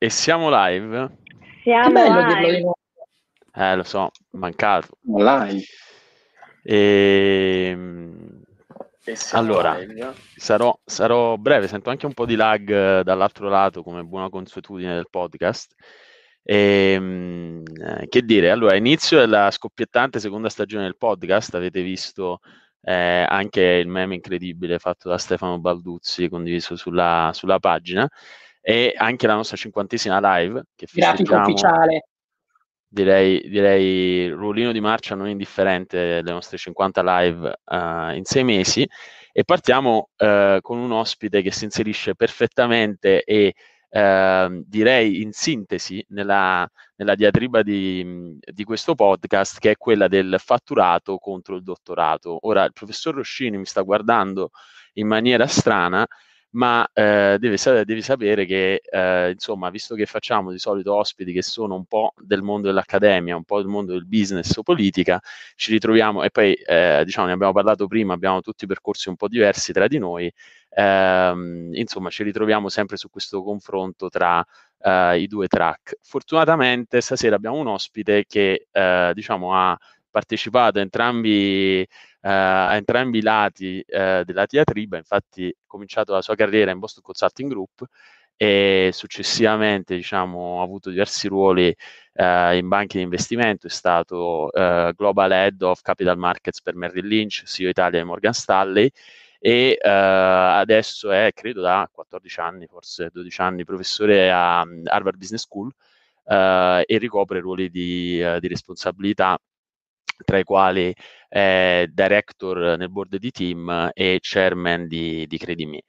E siamo live? Siamo live. Eh, lo so, mancato. Live. E... e allora, live. Sarò, sarò, breve, sento anche un po' di lag eh, dall'altro lato, come buona consuetudine del podcast. E, ehm, eh, che dire, allora, inizio della scoppiettante seconda stagione del podcast, avete visto eh, anche il meme incredibile fatto da Stefano Balduzzi, condiviso sulla, sulla pagina e anche la nostra cinquantesima live che grafico ufficiale direi, direi ruolino di marcia non indifferente delle nostre 50 live uh, in sei mesi e partiamo uh, con un ospite che si inserisce perfettamente e uh, direi in sintesi nella, nella diatriba di, di, questo podcast che è quella del fatturato contro il dottorato. Ora il professor Roscini mi sta guardando in maniera strana ma eh, devi, devi, sapere che, eh, insomma, visto che facciamo di solito ospiti che sono un po' del mondo dell'accademia, un po' del mondo del business o politica, ci ritroviamo, e poi, eh, diciamo, ne abbiamo parlato prima, abbiamo tutti percorsi un po' diversi tra di noi, ehm, insomma, ci ritroviamo sempre su questo confronto tra eh, i due track. Fortunatamente stasera abbiamo un ospite che, eh, diciamo, ha partecipato a entrambi eh, a entrambi i lati eh, della diatriba, infatti ha cominciato la sua carriera in Boston Consulting Group e successivamente diciamo, ha avuto diversi ruoli eh, in banche di investimento, è stato eh, Global Head of Capital Markets per Merrill Lynch, CEO Italia e Morgan Stanley e uh, adesso è, credo da 14 anni, forse 12 anni, professore a Harvard Business School uh, e ricopre ruoli di, uh, di responsabilità tra i quali eh, director nel board di team e chairman di, di Credimi.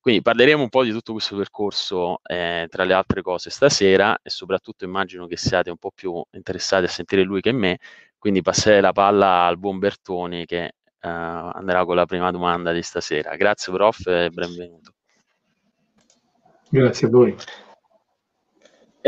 Quindi parleremo un po' di tutto questo percorso eh, tra le altre cose stasera e soprattutto immagino che siate un po' più interessati a sentire lui che me, quindi passerei la palla al buon Bertoni che eh, andrà con la prima domanda di stasera. Grazie prof e benvenuto. Grazie a voi.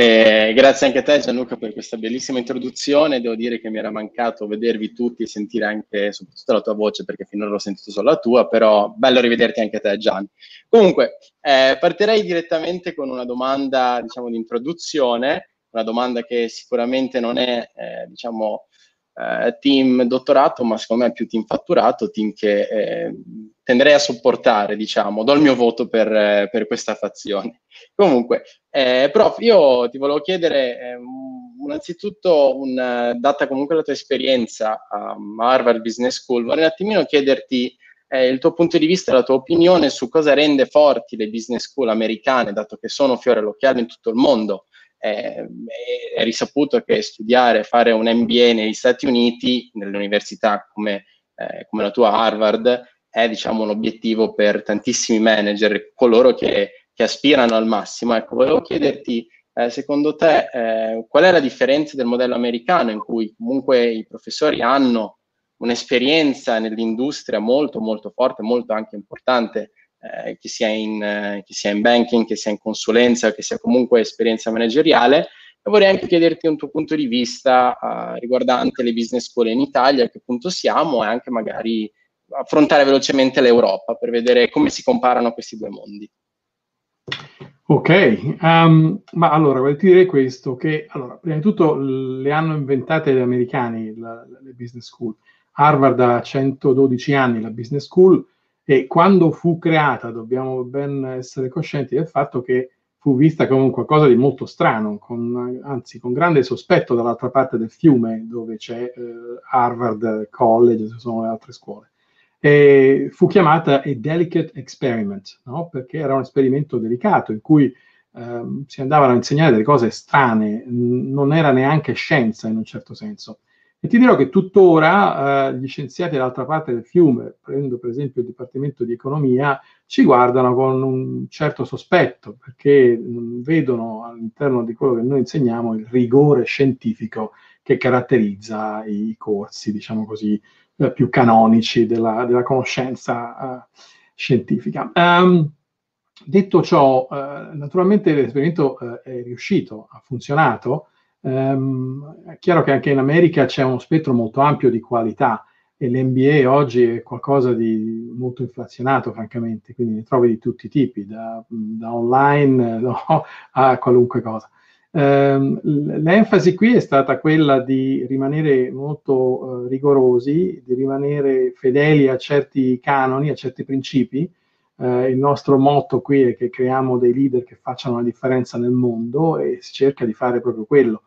Eh, grazie anche a te Gianluca per questa bellissima introduzione, devo dire che mi era mancato vedervi tutti e sentire anche soprattutto la tua voce perché finora l'ho sentito solo la tua, però bello rivederti anche a te Gian. Comunque, eh, partirei direttamente con una domanda diciamo di introduzione, una domanda che sicuramente non è eh, diciamo eh, team dottorato, ma secondo me è più team fatturato, team che eh, tenderei a supportare, diciamo, do il mio voto per, eh, per questa fazione. Comunque, eh, prof, io ti volevo chiedere eh, innanzitutto, un, data comunque la tua esperienza a Harvard Business School, vorrei un attimino chiederti eh, il tuo punto di vista, la tua opinione su cosa rende forti le business school americane, dato che sono fiore all'occhiello in tutto il mondo, eh, è risaputo che studiare, fare un MBA negli Stati Uniti, nelle università come, eh, come la tua Harvard, è diciamo, un obiettivo per tantissimi manager, coloro che, che aspirano al massimo. Ecco, volevo chiederti, eh, secondo te, eh, qual è la differenza del modello americano in cui comunque i professori hanno un'esperienza nell'industria molto molto forte, molto anche importante, eh, che, sia in, eh, che, sia in, banking, che sia in consulenza, che sia comunque esperienza manageriale. E vorrei anche chiederti un tuo punto di vista uh, riguardante le business school in Italia, a che punto siamo e anche magari affrontare velocemente l'Europa per vedere come si comparano questi due mondi. Ok, um, ma allora ti direi questo, che allora, prima di tutto le hanno inventate gli americani, la, le business school. Harvard ha 112 anni la business school, e quando fu creata, dobbiamo ben essere coscienti del fatto che fu vista come qualcosa di molto strano, con, anzi con grande sospetto dall'altra parte del fiume, dove c'è eh, Harvard College, ci sono le altre scuole. E fu chiamata a delicate experiment, no? perché era un esperimento delicato in cui eh, si andavano a insegnare delle cose strane, non era neanche scienza in un certo senso. E ti dirò che tuttora eh, gli scienziati dall'altra parte del fiume, prendo per esempio il Dipartimento di Economia, ci guardano con un certo sospetto perché mh, vedono all'interno di quello che noi insegniamo il rigore scientifico che caratterizza i corsi, diciamo così, eh, più canonici della, della conoscenza eh, scientifica. Um, detto ciò, eh, naturalmente l'esperimento eh, è riuscito, ha funzionato, Um, è chiaro che anche in America c'è uno spettro molto ampio di qualità, e l'NBA oggi è qualcosa di molto inflazionato, francamente, quindi ne trovi di tutti i tipi, da, da online no, a qualunque cosa. Um, l'enfasi qui è stata quella di rimanere molto uh, rigorosi, di rimanere fedeli a certi canoni, a certi principi. Uh, il nostro motto qui è che creiamo dei leader che facciano la differenza nel mondo e si cerca di fare proprio quello.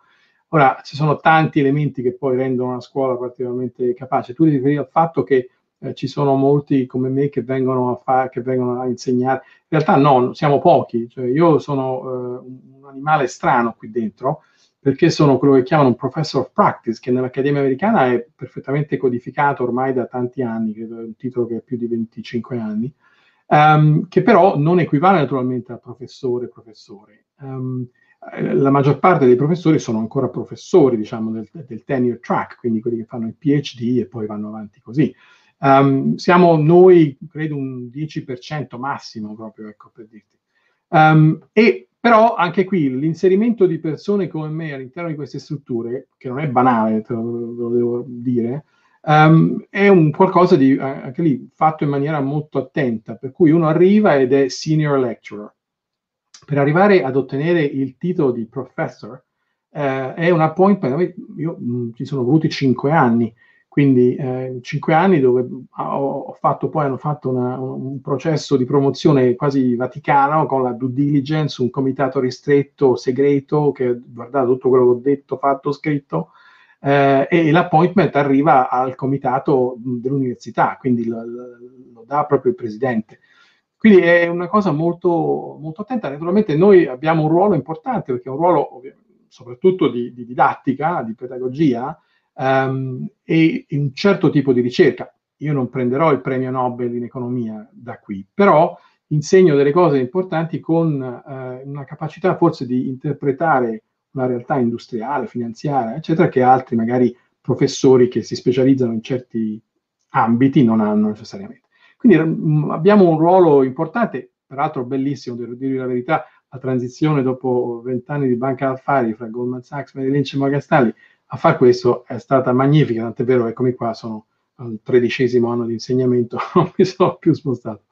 Ora, ci sono tanti elementi che poi rendono una scuola particolarmente capace. Tu ti riferi al fatto che eh, ci sono molti come me che vengono a, fa- che vengono a insegnare. In realtà no, siamo pochi. Cioè, io sono eh, un animale strano qui dentro perché sono quello che chiamano un professor of practice, che nell'Accademia Americana è perfettamente codificato ormai da tanti anni, credo è un titolo che ha più di 25 anni, um, che però non equivale naturalmente a professore professore. Um, la maggior parte dei professori sono ancora professori, diciamo, del, del, tenure track, quindi quelli che fanno il PhD e poi vanno avanti così. Um, siamo noi, credo, un 10% massimo, proprio, ecco, per dirti. Um, e però anche qui l'inserimento di persone come me all'interno di queste strutture, che non è banale, te lo, lo devo dire, um, è un qualcosa di, anche lì, fatto in maniera molto attenta, per cui uno arriva ed è senior lecturer per arrivare ad ottenere il titolo di professor eh, è un appointment, io mh, mm, ci sono voluti cinque anni, quindi eh, cinque anni dove ho, fatto poi, hanno fatto una, un processo di promozione quasi vaticano con la due diligence, un comitato ristretto, segreto, che guardate tutto quello che ho detto, fatto, scritto, eh, e l'appointment arriva al comitato dell'università, quindi lo, lo dà proprio il presidente. Quindi è una cosa molto, molto attenta. Naturalmente noi abbiamo un ruolo importante, perché è un ruolo soprattutto di, di didattica, di pedagogia um, e un certo tipo di ricerca. Io non prenderò il premio Nobel in economia da qui, però insegno delle cose importanti con uh, una capacità forse di interpretare una realtà industriale, finanziaria, eccetera, che altri magari professori che si specializzano in certi ambiti non hanno necessariamente. Quindi mh, mm, abbiamo un ruolo importante, peraltro bellissimo, devo dire la verità, la transizione dopo vent'anni di banca d'affari fra Goldman Sachs, Lynch e Morgan a fare questo è stata magnifica, tant'è vero, eccomi qua, sono al tredicesimo anno di insegnamento, non mi sono più spostato.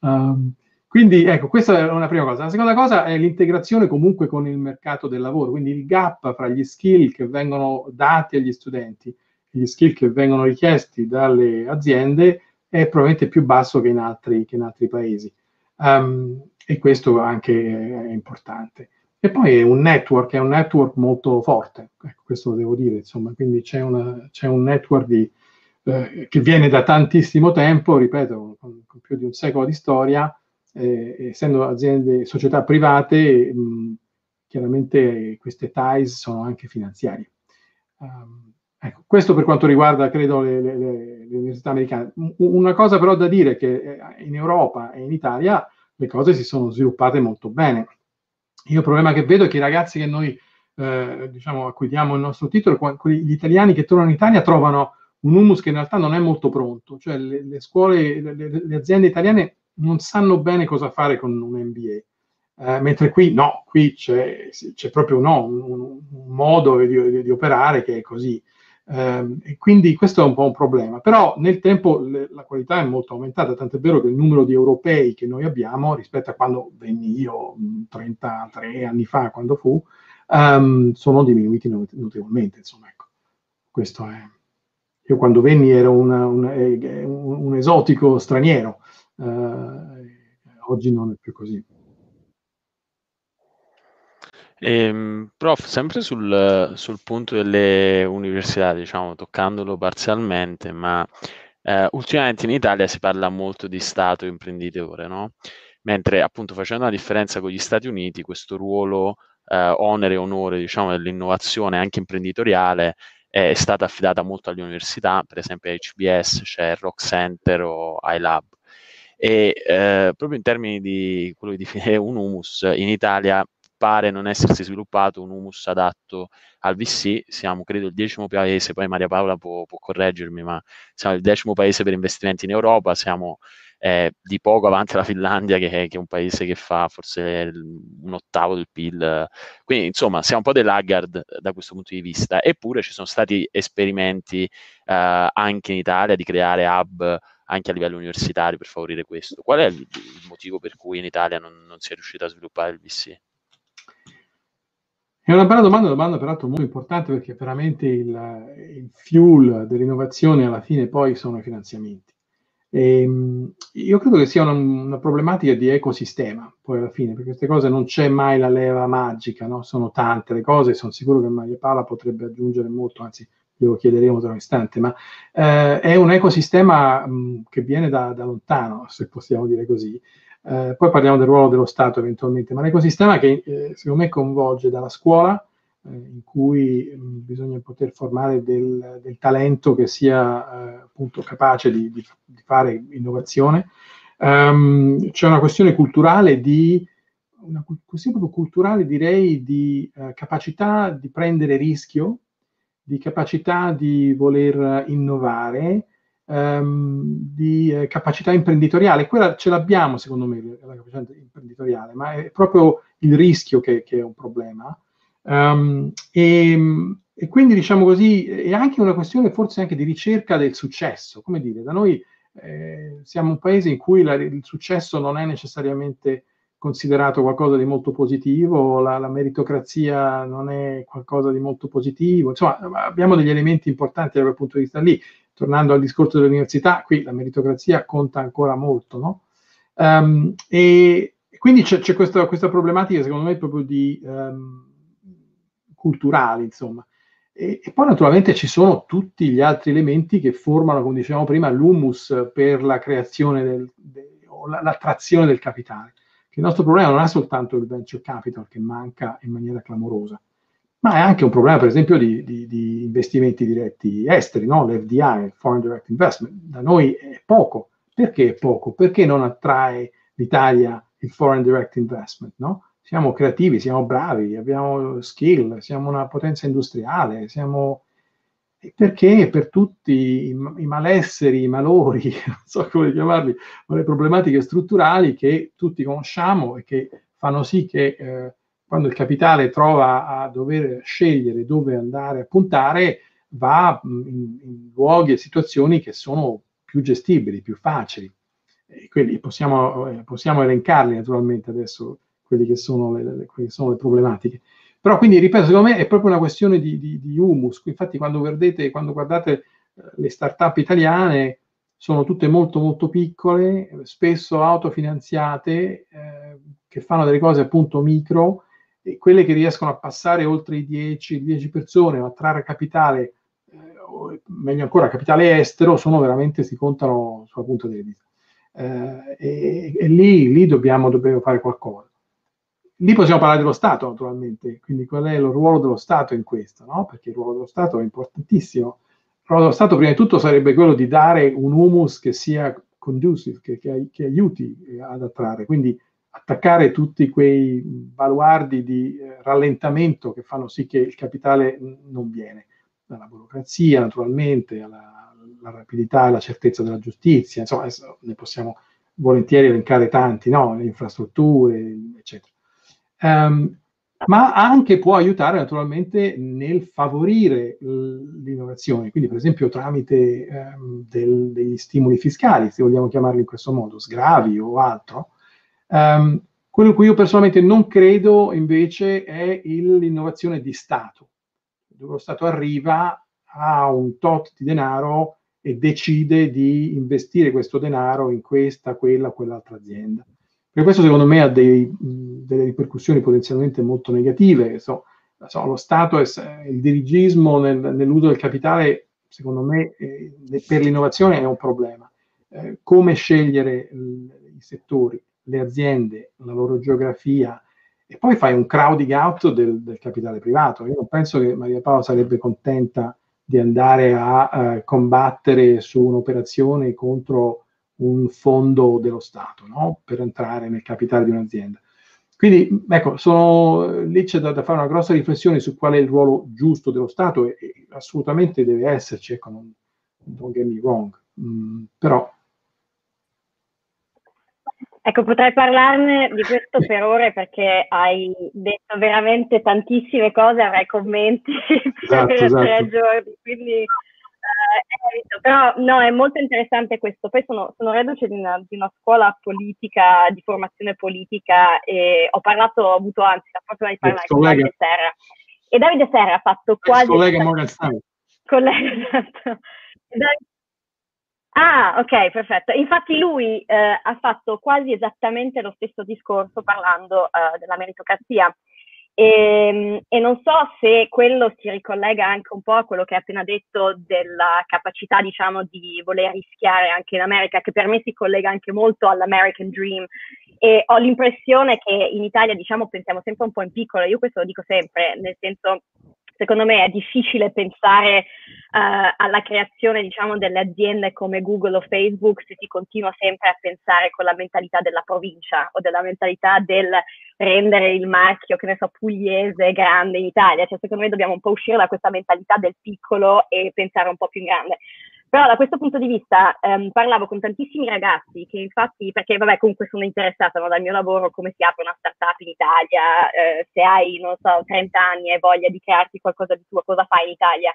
Um, quindi ecco, questa è una prima cosa. La seconda cosa è l'integrazione comunque con il mercato del lavoro, quindi il gap fra gli skill che vengono dati agli studenti e gli skill che vengono richiesti dalle aziende è probabilmente più basso che in altri, che in altri paesi. Um, e questo anche è importante. E poi è un network, è un network molto forte, ecco, questo lo devo dire, insomma, quindi c'è, una, c'è un network di, eh, che viene da tantissimo tempo, ripeto, con, con più di un secolo di storia, eh, essendo aziende, società private, mh, chiaramente queste ties sono anche finanziarie. Um, Ecco, questo per quanto riguarda, credo, le, le, le, università americane. Una cosa però da dire è che eh, in Europa e in Italia le cose si sono sviluppate molto bene. Io il problema che vedo è che i ragazzi che noi, eh, diciamo, a cui diamo il nostro titolo, gli italiani che tornano in Italia trovano un humus che in realtà non è molto pronto, cioè le, le scuole, le, le, aziende italiane non sanno bene cosa fare con un MBA. Eh, mentre qui no, qui c'è, c'è proprio no, un, un, modo di, di, di, operare che è così. Eh, e quindi questo è un po' un problema, però nel tempo le, la qualità è molto aumentata, tant'è vero che il numero di europei che noi abbiamo rispetto a quando venni io 33 anni fa, quando fu, um, sono diminuiti notevolmente. Insomma, ecco. Questo è... Io quando venni ero una, una, un, un, esotico straniero, uh, oggi non è più così. Ehm, prof, sempre sul, sul punto delle università, diciamo, toccandolo parzialmente, ma eh, ultimamente in Italia si parla molto di Stato imprenditore, no? Mentre appunto facendo la differenza con gli Stati Uniti, questo ruolo eh, onere e onore, diciamo, dell'innovazione anche imprenditoriale è stata affidata molto alle università, per esempio a HBS c'è Rock Center o iLab. E eh, proprio in termini di quello che definire un humus, in Italia pare non essersi sviluppato un humus adatto al VC, siamo credo il decimo paese, poi Maria Paola può, può correggermi, ma siamo il decimo paese per investimenti in Europa, siamo è di poco avanti la Finlandia, che è, che è, un paese che fa forse un ottavo del PIL. Quindi, insomma, siamo un po' dei laggard da questo punto di vista. Eppure ci sono stati esperimenti eh, anche in Italia di creare hub anche a livello universitario per favorire questo. Qual è il, il motivo per cui in Italia non, non si è riuscito a sviluppare il VC? È una bella domanda, una domanda peraltro molto importante perché veramente il, il fuel dell'innovazione alla fine poi sono i finanziamenti. E, ehm, io credo che sia una, una, problematica di ecosistema, poi alla fine, perché queste cose non c'è mai la leva magica, no? sono tante le cose, sono sicuro che Maria Paola potrebbe aggiungere molto, anzi glielo chiederemo tra un istante, ma eh, è un ecosistema mh, che viene da, da, lontano, se possiamo dire così. Eh, poi parliamo del ruolo dello Stato eventualmente, ma l'ecosistema che eh, secondo me coinvolge dalla scuola, eh, in cui mh, bisogna poter formare del, del talento che sia eh, appunto capace di, di, di fare innovazione. Um, c'è una questione culturale di una questione proprio culturale direi di uh, capacità di prendere rischio di capacità di voler innovare, ehm, di eh, capacità imprenditoriale. Quella ce l'abbiamo, secondo me, la capacità imprenditoriale, ma è proprio il rischio che, che è un problema. Um, e, e, quindi, diciamo così, è anche una questione forse anche di ricerca del successo. Come dire, da noi eh, siamo un paese in cui la, il successo non è necessariamente considerato qualcosa di molto positivo, la, la, meritocrazia non è qualcosa di molto positivo, insomma abbiamo degli elementi importanti da quel punto di vista lì. Tornando al discorso dell'università, qui la meritocrazia conta ancora molto, no? Um, e quindi c'è, c'è questa, questa, problematica, secondo me, proprio di um, culturale, insomma. E, e, poi naturalmente ci sono tutti gli altri elementi che formano, come dicevamo prima, l'humus per la creazione del, de, o l'attrazione del capitale che il nostro problema non è soltanto il venture capital che manca in maniera clamorosa, ma è anche un problema, per esempio, di, di, di investimenti diretti esteri, no? l'FDI, Foreign Direct Investment. Da noi è poco. Perché è poco? Perché non attrae l'Italia il Foreign Direct Investment? No? Siamo creativi, siamo bravi, abbiamo skill, siamo una potenza industriale, siamo perché per tutti i, i, malesseri, i malori, non so come chiamarli, ma le problematiche strutturali che tutti conosciamo e che fanno sì che eh, quando il capitale trova a dover scegliere dove andare a puntare, va in, in luoghi e situazioni che sono più gestibili, più facili. E quindi possiamo, eh, possiamo elencarli naturalmente adesso, quelli che sono le, che sono le problematiche. Però quindi, ripeto, secondo me è proprio una questione di, di, di humus. Infatti quando, vedete, quando guardate eh, le start-up italiane sono tutte molto molto piccole, spesso autofinanziate, eh, che fanno delle cose appunto micro, e quelle che riescono a passare oltre i 10, 10 persone o a trarre capitale, eh, meglio ancora capitale estero, sono veramente, si contano sulla punta delle dita. Eh, e, e lì, lì dobbiamo, dobbiamo fare qualcosa. Lì possiamo parlare dello Stato, naturalmente, quindi qual è il ruolo dello Stato in questo, no? Perché il ruolo dello Stato è importantissimo. Il ruolo dello Stato, prima di tutto, sarebbe quello di dare un humus che sia conducive, che, che, che aiuti ad attrarre, quindi attaccare tutti quei baluardi di eh, rallentamento che fanno sì che il capitale non viene, dalla burocrazia naturalmente, alla, alla rapidità e alla certezza della giustizia, insomma ne possiamo volentieri elencare tanti, no? le infrastrutture, eccetera um, ma anche può aiutare naturalmente nel favorire l'innovazione, quindi per esempio tramite um, del, degli stimoli fiscali, se vogliamo chiamarli in questo modo, sgravi o altro. Um, quello cui io personalmente non credo invece è il, l'innovazione di Stato, dove lo Stato arriva a un tot di denaro e decide di investire questo denaro in questa, quella, quell'altra azienda. Per questo secondo me ha dei, delle ripercussioni potenzialmente molto negative. So, so, lo Stato, è, il dirigismo nel, nell'uso del capitale, secondo me, eh, per l'innovazione è un problema. Eh, come scegliere il, i settori, le aziende, la loro geografia, e poi fai un crowding out del, del, capitale privato. Io non penso che Maria Paola sarebbe contenta di andare a uh, combattere su un'operazione contro un fondo dello Stato no? per entrare nel capitale di un'azienda. Quindi, ecco, sono, lì c'è da, da, fare una grossa riflessione su qual è il ruolo giusto dello Stato e, e assolutamente deve esserci, ecco, non, don't get me wrong, mm, però Ecco, potrei parlarne di questo per ore perché hai detto veramente tantissime cose, avrai commenti esatto, per esatto. tre giorni, quindi eh, però no, è molto interessante questo. Poi sono, sono reduce di una, di una, scuola politica, di formazione politica e ho parlato, ho avuto anzi la fortuna di parlare con Davide Serra. E Davide Serra ha fatto quasi... collega Morgan Stanley. Collega, esatto. Ah, ok, perfetto. Infatti lui eh, ha fatto quasi esattamente lo stesso discorso parlando eh, della meritocrazia. E, ehm, e, non so se quello si ricollega anche un po' a quello che hai appena detto della capacità, diciamo, di voler rischiare anche in America, che per me si collega anche molto all'American Dream. E ho l'impressione che in Italia, diciamo, pensiamo sempre un po' in piccolo. Io questo lo dico sempre, nel senso secondo me è difficile pensare uh, alla creazione diciamo, delle aziende come Google o Facebook se si continua sempre a pensare con la mentalità della provincia o della mentalità del rendere il marchio, che ne so, pugliese grande in Italia. Cioè, secondo me dobbiamo un po' uscire da questa mentalità del piccolo e pensare un po' più in grande. Però da questo punto di vista ehm, parlavo con tantissimi ragazzi che infatti, perché vabbè comunque sono interessata no, dal mio lavoro come si apre una startup in Italia, eh, se hai, non so, 30 anni e voglia di crearti qualcosa di tuo, cosa fai in Italia?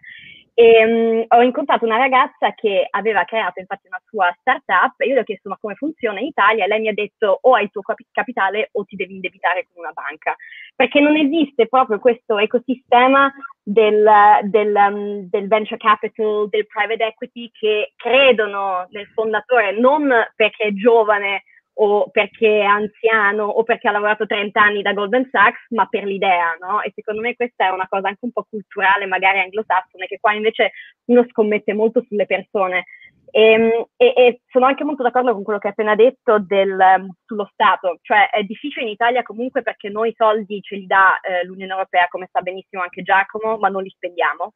E um, ho incontrato una ragazza che aveva creato infatti una sua startup e io le ho chiesto ma come funziona in Italia e lei mi ha detto o hai il tuo capitale o ti devi indebitare con una banca perché non esiste proprio questo ecosistema del, del, um, del venture capital, del private equity che credono nel fondatore non perché è giovane o perché è anziano o perché ha lavorato 30 anni da Goldman Sachs, ma per l'idea, no? E secondo me questa è una cosa anche un po' culturale, magari anglosassone, che qua invece uno scommette molto sulle persone. E, ehm, e, e sono anche molto d'accordo con quello che hai appena detto del, sullo Stato, cioè è difficile in Italia comunque perché noi soldi ce li dà eh, l'Unione Europea, come sa benissimo anche Giacomo, ma non li spendiamo.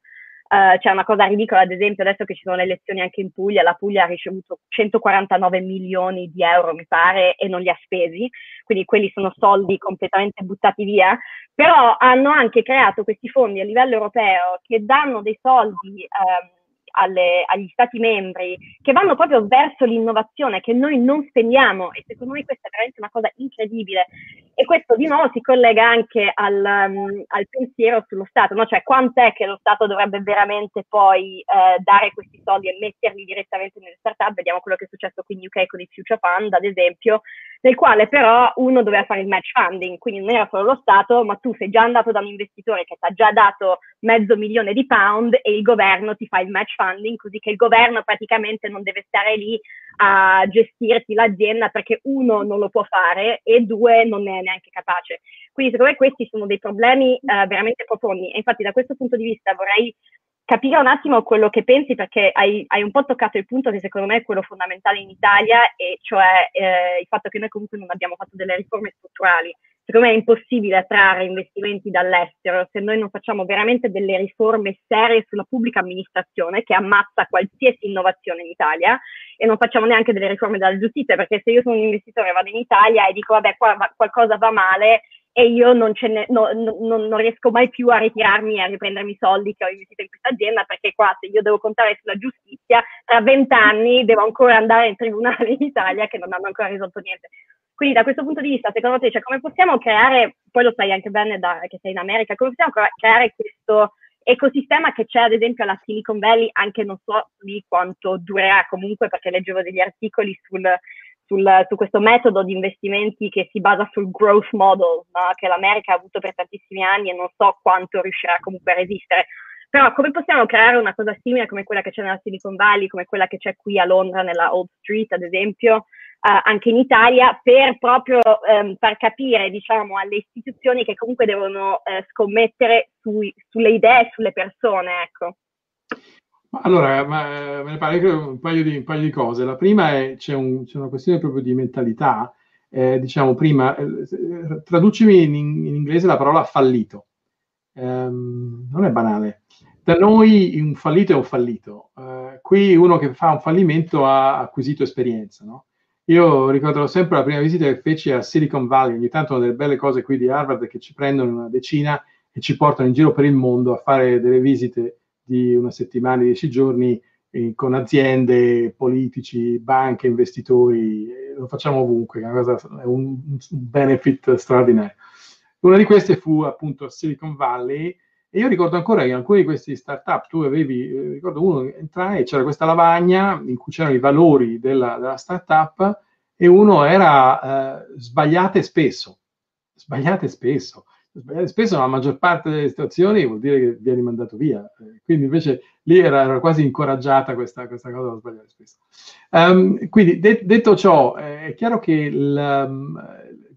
Uh, c'è una cosa ridicola, ad esempio, adesso che ci sono le elezioni anche in Puglia, la Puglia ha ricevuto 149 milioni di euro, mi pare, e non li ha spesi, quindi quelli sono soldi completamente buttati via, però hanno anche creato questi fondi a livello europeo che danno dei soldi um, alle, agli Stati membri che vanno proprio verso l'innovazione che noi non spendiamo e secondo me questa è veramente una cosa incredibile e questo di nuovo si collega anche al, um, al pensiero sullo Stato, no? cioè quant'è che lo Stato dovrebbe veramente poi eh, dare questi soldi e metterli direttamente nelle start-up, vediamo quello che è successo qui in UK con il Future Fund ad esempio, nel quale però uno doveva fare il match funding, quindi non era solo lo Stato, ma tu sei già andato da un investitore che ti ha già dato mezzo milione di pound e il governo ti fa il match funding, così che il governo praticamente non deve stare lì a gestirti l'azienda perché uno non lo può fare e due non è neanche capace. Quindi secondo me questi sono dei problemi eh, veramente profondi e infatti da questo punto di vista vorrei capire un attimo quello che pensi perché hai, hai, un po' toccato il punto che secondo me è quello fondamentale in Italia e cioè eh, il fatto che noi comunque non abbiamo fatto delle riforme strutturali. Secondo me è impossibile attrarre investimenti dall'estero se noi non facciamo veramente delle riforme serie sulla pubblica amministrazione che ammazza qualsiasi innovazione in Italia e non facciamo neanche delle riforme della giustizia perché se io sono un investitore vado in Italia e dico vabbè qua va, qualcosa va male e io non, ne, no, no, non, riesco mai più a ritirarmi e a riprendermi i soldi che ho investito in questa azienda perché qua se io devo contare sulla giustizia tra vent'anni devo ancora andare in tribunale in Italia che non hanno ancora risolto niente. Quindi da questo punto di vista, secondo te, cioè, come possiamo creare, poi lo sai anche bene da, che sei in America, come possiamo creare questo ecosistema che c'è ad esempio alla Silicon Valley, anche non so di quanto durerà comunque perché leggevo degli articoli sul, sul, su questo metodo di investimenti che si basa sul growth model, no? che l'America ha avuto per tantissimi anni e non so quanto riuscirà comunque a resistere. Però come possiamo creare una cosa simile come quella che c'è nella Silicon Valley, come quella che c'è qui a Londra, nella Old Street, ad esempio, Uh, anche in Italia per proprio um, far capire diciamo, alle istituzioni che comunque devono uh, scommettere sui, sulle idee, sulle persone. Ecco. Allora, ma, me ne pare un paio, di, un paio di cose. La prima è c'è, un, c'è una questione proprio di mentalità. Eh, diciamo prima, eh, traducimi in, in, inglese la parola fallito. Um, non è banale. Da noi un fallito è un fallito. Uh, qui uno che fa un fallimento ha acquisito esperienza, no? Io ricordo sempre la prima visita che feci a Silicon Valley, ogni tanto una delle belle cose qui di Harvard che ci prendono una decina e ci portano in giro per il mondo a fare delle visite di una settimana, dieci giorni eh, con aziende, politici, banche, investitori. lo facciamo ovunque, è, cosa, è un, benefit straordinario. Una di queste fu appunto Silicon Valley e io ricordo ancora che in alcuni di questi startup tu avevi, eh, ricordo uno, entrai e c'era questa lavagna in cui c'erano i valori della, della startup e uno era eh, sbagliate spesso, sbagliate spesso spesso nella maggior parte delle situazioni vuol dire che vieni mandato via. Quindi invece lì era, era quasi incoraggiata questa, questa cosa da sbagliare spesso. Um, quindi de- detto ciò, eh, è chiaro che il, um,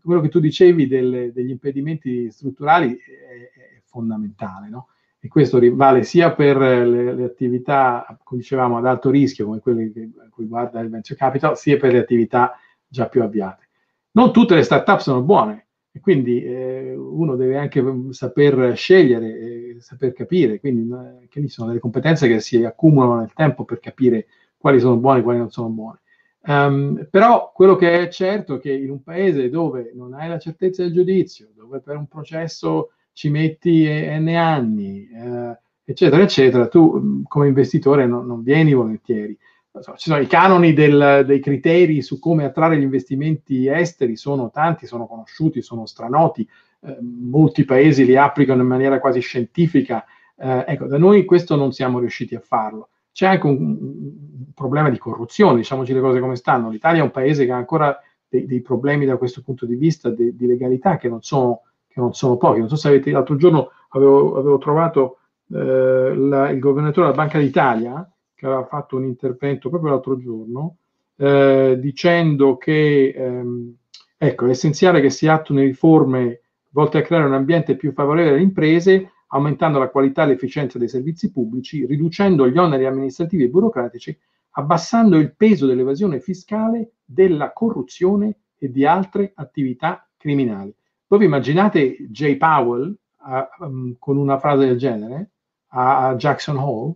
quello che tu dicevi delle, degli impedimenti strutturali è fondamentale, no? E questo vale sia per le, le, attività, come dicevamo, ad alto rischio, come quelle che, a cui guarda il venture capital, sia per le attività già più avviate. Non tutte le start-up sono buone, e quindi eh, uno deve anche saper scegliere, saper capire, quindi eh, che lì sono delle competenze che si accumulano nel tempo per capire quali sono buone e quali non sono buone. Um, però quello che è certo è che in un paese dove non hai la certezza del giudizio, dove per un processo ci metti n anni, eh, eccetera, eccetera, tu come investitore non, non vieni volentieri so, ci sono i canoni del, dei criteri su come attrarre gli investimenti esteri, sono tanti, sono conosciuti, sono stranoti, eh, molti paesi li applicano in maniera quasi scientifica. Eh, ecco, da noi questo non siamo riusciti a farlo. C'è anche un, un, problema di corruzione, diciamoci le cose come stanno. L'Italia è un paese che ha ancora dei, dei problemi da questo punto di vista de, di legalità che non, sono, che non sono pochi. Non so se avete, l'altro giorno avevo, avevo trovato eh, la, il governatore della Banca d'Italia, che aveva fatto un intervento proprio l'altro giorno, eh, dicendo che ehm, ecco, è essenziale che si attuino riforme volte a creare un ambiente più favorevole alle imprese, aumentando la qualità e l'efficienza dei servizi pubblici, riducendo gli oneri amministrativi e burocratici, abbassando il peso dell'evasione fiscale, della corruzione e di altre attività criminali. Voi vi immaginate Jay Powell a, um, con una frase del genere a, a Jackson Hole?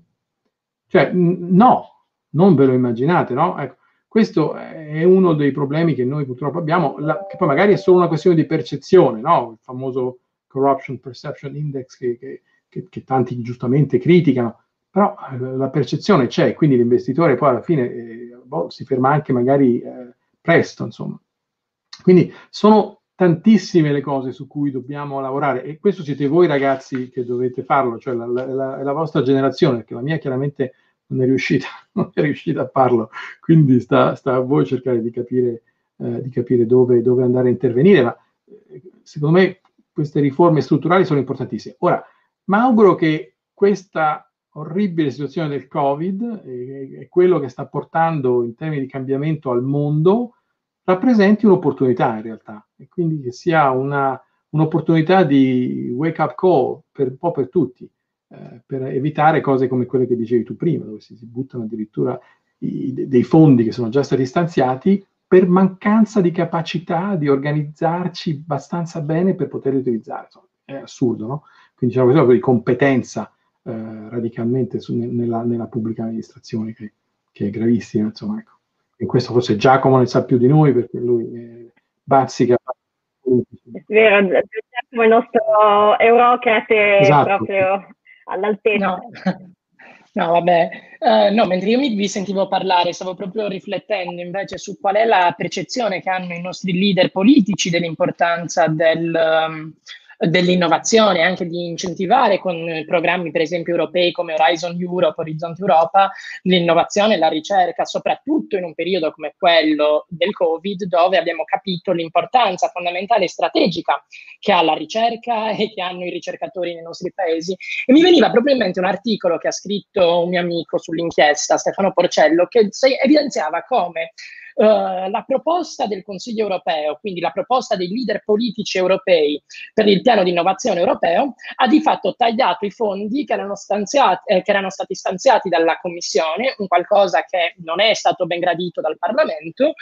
Cioè, no, non ve lo immaginate, no? Ecco, questo è uno dei problemi che noi purtroppo abbiamo, la, che poi magari è solo una questione di percezione, no? Il famoso Corruption Perception Index che, che, che, che tanti giustamente criticano, però eh, la percezione c'è, quindi l'investitore poi alla fine eh, boh, si ferma anche magari eh, presto, insomma. Quindi sono tantissime le cose su cui dobbiamo lavorare e questo siete voi ragazzi che dovete farlo, cioè la, la, la vostra generazione, perché la mia chiaramente non è riuscita, non è riuscita a farlo, quindi sta, sta a voi cercare di capire, eh, di capire dove, dove, andare a intervenire, ma eh, secondo me queste riforme strutturali sono importantissime. Ora, mi auguro che questa orribile situazione del Covid e, e quello che sta portando in termini di cambiamento al mondo, rappresenti un'opportunità in realtà e quindi che sia una, un'opportunità di wake up call per un po' per tutti, eh, per evitare cose come quelle che dicevi tu prima, dove si, si buttano addirittura i, dei fondi che sono già stati stanziati per mancanza di capacità di organizzarci abbastanza bene per poterli utilizzare. Insomma, è assurdo, no? Quindi c'è una questione di competenza eh, radicalmente su, nella, nella, pubblica amministrazione che, che è gravissima, insomma, ecco e questo forse Giacomo ne sa più di noi perché lui bazzica. È vero, Giacomo è il nostro eurocrate esatto. proprio all'altezza. No. No, vabbè, uh, no, mentre io mi, vi sentivo parlare, stavo proprio riflettendo invece su qual è la percezione che hanno i nostri leader politici dell'importanza del, um, dell'innovazione, anche di incentivare con programmi per esempio europei come Horizon Europe, Orizzonte Europa, l'innovazione e la ricerca, soprattutto in un periodo come quello del Covid, dove abbiamo capito l'importanza fondamentale e strategica che ha la ricerca e che hanno i ricercatori nei nostri paesi. E mi veniva proprio in mente un articolo che ha scritto un mio amico sull'inchiesta, Stefano Porcello, che evidenziava come Uh, la proposta del Consiglio europeo, quindi la proposta dei leader politici europei per il piano di innovazione europeo, ha di fatto tagliato i fondi che erano, eh, che erano stati stanziati dalla Commissione, un qualcosa che non è stato ben gradito dal Parlamento,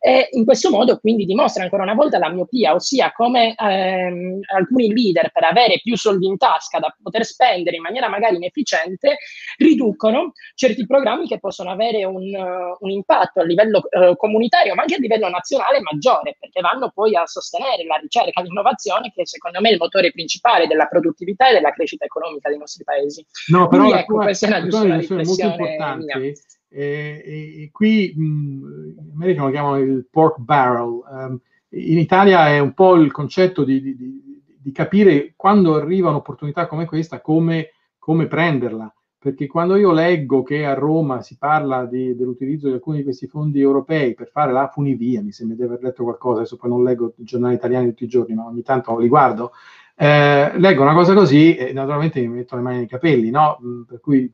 e in questo modo quindi dimostra ancora una volta la miopia, ossia come ehm, alcuni leader per avere più soldi in tasca da poter spendere in maniera magari inefficiente, riducono certi programmi che possono avere un, uh, un impatto a livello uh, comunitario, ma anche a livello nazionale maggiore, perché vanno poi a sostenere la ricerca e l'innovazione, che secondo me è il motore principale della produttività e della crescita economica dei nostri paesi. No, però Quindi, ecco, tua, questa è una giusta riflessione molto importante. Mia. E, e, e qui mh, in America lo chiamano il pork barrel. Um, in Italia è un po' il concetto di, di, di, di capire quando arriva un'opportunità come questa, come, come, prenderla. Perché quando io leggo che a Roma si parla dell'utilizzo di alcuni di questi fondi europei per fare la funivia, mi sembra di aver letto qualcosa, adesso poi non leggo i giornali italiani tutti i giorni, ma ogni tanto li guardo, eh, leggo una cosa così e naturalmente mi metto le mani nei capelli, no? Mm, per cui...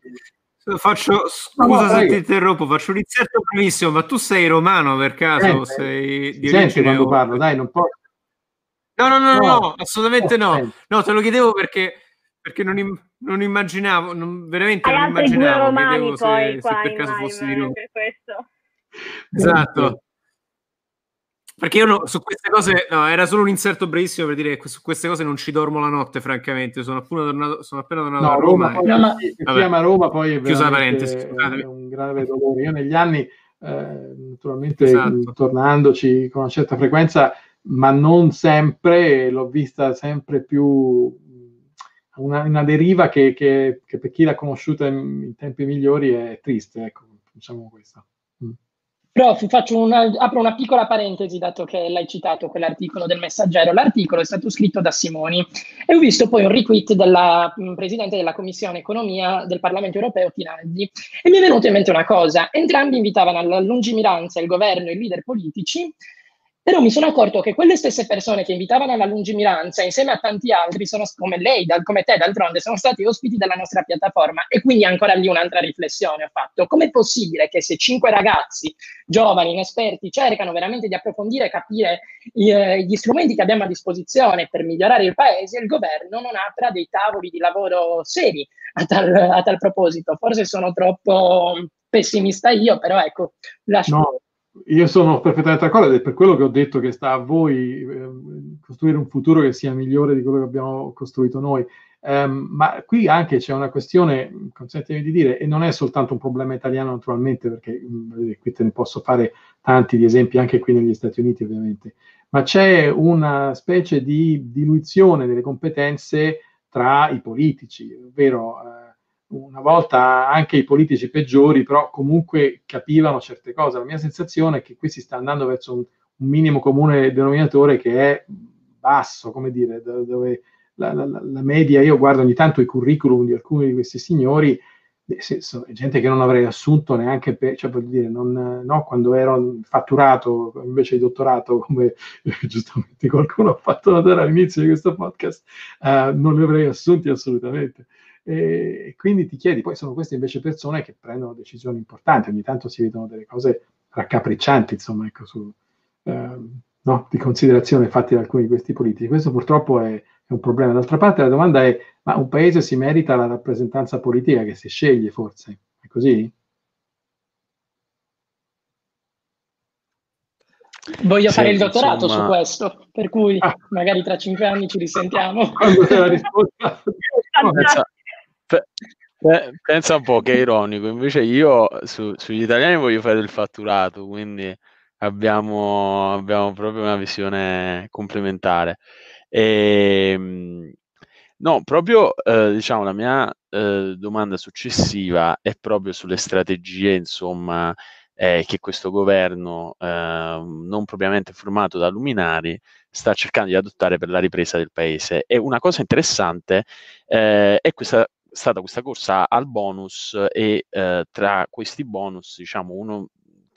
Faccio, scusa no, no, se ti interrompo, faccio un inserto brevissimo, ma tu sei romano per caso? Eh, sei di senti quando o... parlo, dai, non posso... No, no, no, no, no assolutamente no. No, te lo chiedevo perché, perché non, im- non, immaginavo, non, veramente Hai non immaginavo. romani poi se, qua se per caso fossi di Roma. Esatto. Perché io no, su queste cose, no, era solo un inserto brevissimo per dire che su queste cose non ci dormo la notte, francamente. Sono appena tornato, sono appena tornato no, a Roma. Roma poi, e... si, chiama Roma, poi è, Chiusa parentesi, è un grave dolore. Io negli anni, eh, naturalmente, esatto. tornandoci con una certa frequenza, ma non sempre, l'ho vista sempre più una, una deriva che, che, che, per chi l'ha conosciuta in, tempi migliori è triste, ecco, diciamo questo. Prof, una, apro una piccola parentesi, dato che l'hai citato quell'articolo del Messaggero. L'articolo è stato scritto da Simoni e ho visto poi un retweet della mh, Presidente della Commissione Economia del Parlamento Europeo, Tinaldi, e mi è venuta in mente una cosa. Entrambi invitavano alla lungimiranza il governo e i leader politici però mi sono accorto che quelle stesse persone che invitavano alla lungimiranza, insieme a tanti altri, sono, come lei, come te d'altronde, sono stati ospiti della nostra piattaforma. E quindi ancora lì un'altra riflessione ho fatto. Com'è possibile che se cinque ragazzi, giovani, inesperti, cercano veramente di approfondire e capire eh, gli strumenti che abbiamo a disposizione per migliorare il paese, il governo non apra dei tavoli di lavoro seri a tal, a tal proposito? Forse sono troppo pessimista io, però ecco, lascio... No io sono perfettamente d'accordo ed è per quello che ho detto che sta a voi eh, costruire un futuro che sia migliore di quello che abbiamo costruito noi. Um, ma qui anche c'è una questione, consentimi di dire, e non è soltanto un problema italiano naturalmente, perché mh, mm, qui te ne posso fare tanti di esempi anche qui negli Stati Uniti ovviamente, ma c'è una specie di diluizione delle competenze tra i politici, ovvero eh, una volta anche i politici peggiori, però comunque capivano certe cose. La mia sensazione è che qui si sta andando verso un, un minimo comune denominatore che è basso, come dire, dove la, la, la, media, io guardo ogni tanto i curriculum di alcuni di questi signori, sono gente che non avrei assunto neanche per, cioè per dire, non, no, quando ero fatturato invece di dottorato, come giustamente qualcuno ha fatto notare all'inizio di questo podcast, uh, non li avrei assunti assolutamente. E quindi ti chiedi, poi sono queste invece persone che prendono decisioni importanti, ogni tanto si vedono delle cose raccapriccianti, insomma, ecco, su, eh, no, di considerazione fatte da alcuni di questi politici. Questo purtroppo è, è, un problema. D'altra parte la domanda è, ma un paese si merita la rappresentanza politica che si sceglie forse? È così? Voglio sì, fare il dottorato insomma... su questo, per cui ah. magari tra cinque anni ci risentiamo. Quando c'è la risposta? pensa un po' che è ironico, invece io su, sugli italiani voglio fare il fatturato, quindi abbiamo, abbiamo proprio una visione complementare. E, ehm, no, proprio eh, diciamo la mia eh, domanda successiva è proprio sulle strategie, insomma, eh, che questo governo, eh, non propriamente formato da luminari, sta cercando di adottare per la ripresa del paese. E una cosa interessante eh, è questa stata questa corsa al bonus e eh, tra questi bonus, diciamo, uno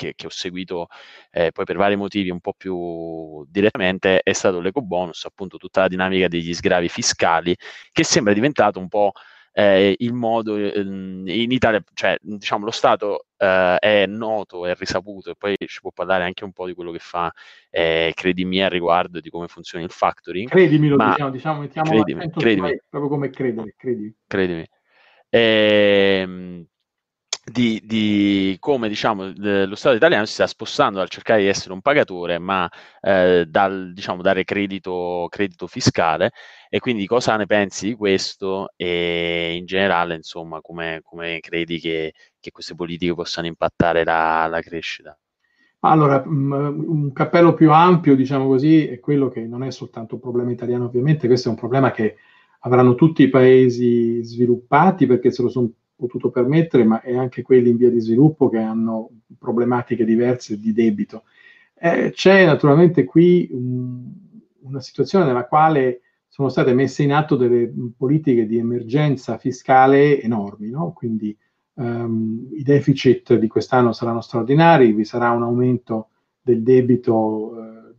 che, che ho seguito eh, poi per vari motivi un po' più direttamente è stato l'eco bonus, appunto tutta la dinamica degli sgravi fiscali che sembra diventato un po' eh, il modo ehm, in Italia, cioè diciamo lo Stato eh, è noto, è risaputo e poi ci può parlare anche un po' di quello che fa eh, Credimi al riguardo di come funziona il factoring. Credimi lo diciamo, diciamo, mettiamo credimi, credimi. proprio come credere, credimi. Credimi. Ehm, di, di, come diciamo, lo Stato italiano si sta spostando dal cercare di essere un pagatore, ma eh, dal diciamo, dare credito, credito, fiscale. E quindi cosa ne pensi di questo e in generale, insomma, come, come credi che, che, queste politiche possano impattare la, la crescita? Allora, mm, un cappello più ampio, diciamo così, è quello che non è soltanto un problema italiano, ovviamente, questo è un problema che avranno tutti i paesi sviluppati perché se lo sono potuto permettere, ma è anche quelli in via di sviluppo che hanno problematiche diverse di debito. Eh, c'è naturalmente qui um, una situazione nella quale sono state messe in atto delle politiche di emergenza fiscale enormi, no? quindi um, i deficit di quest'anno saranno straordinari, vi sarà un aumento del debito eh,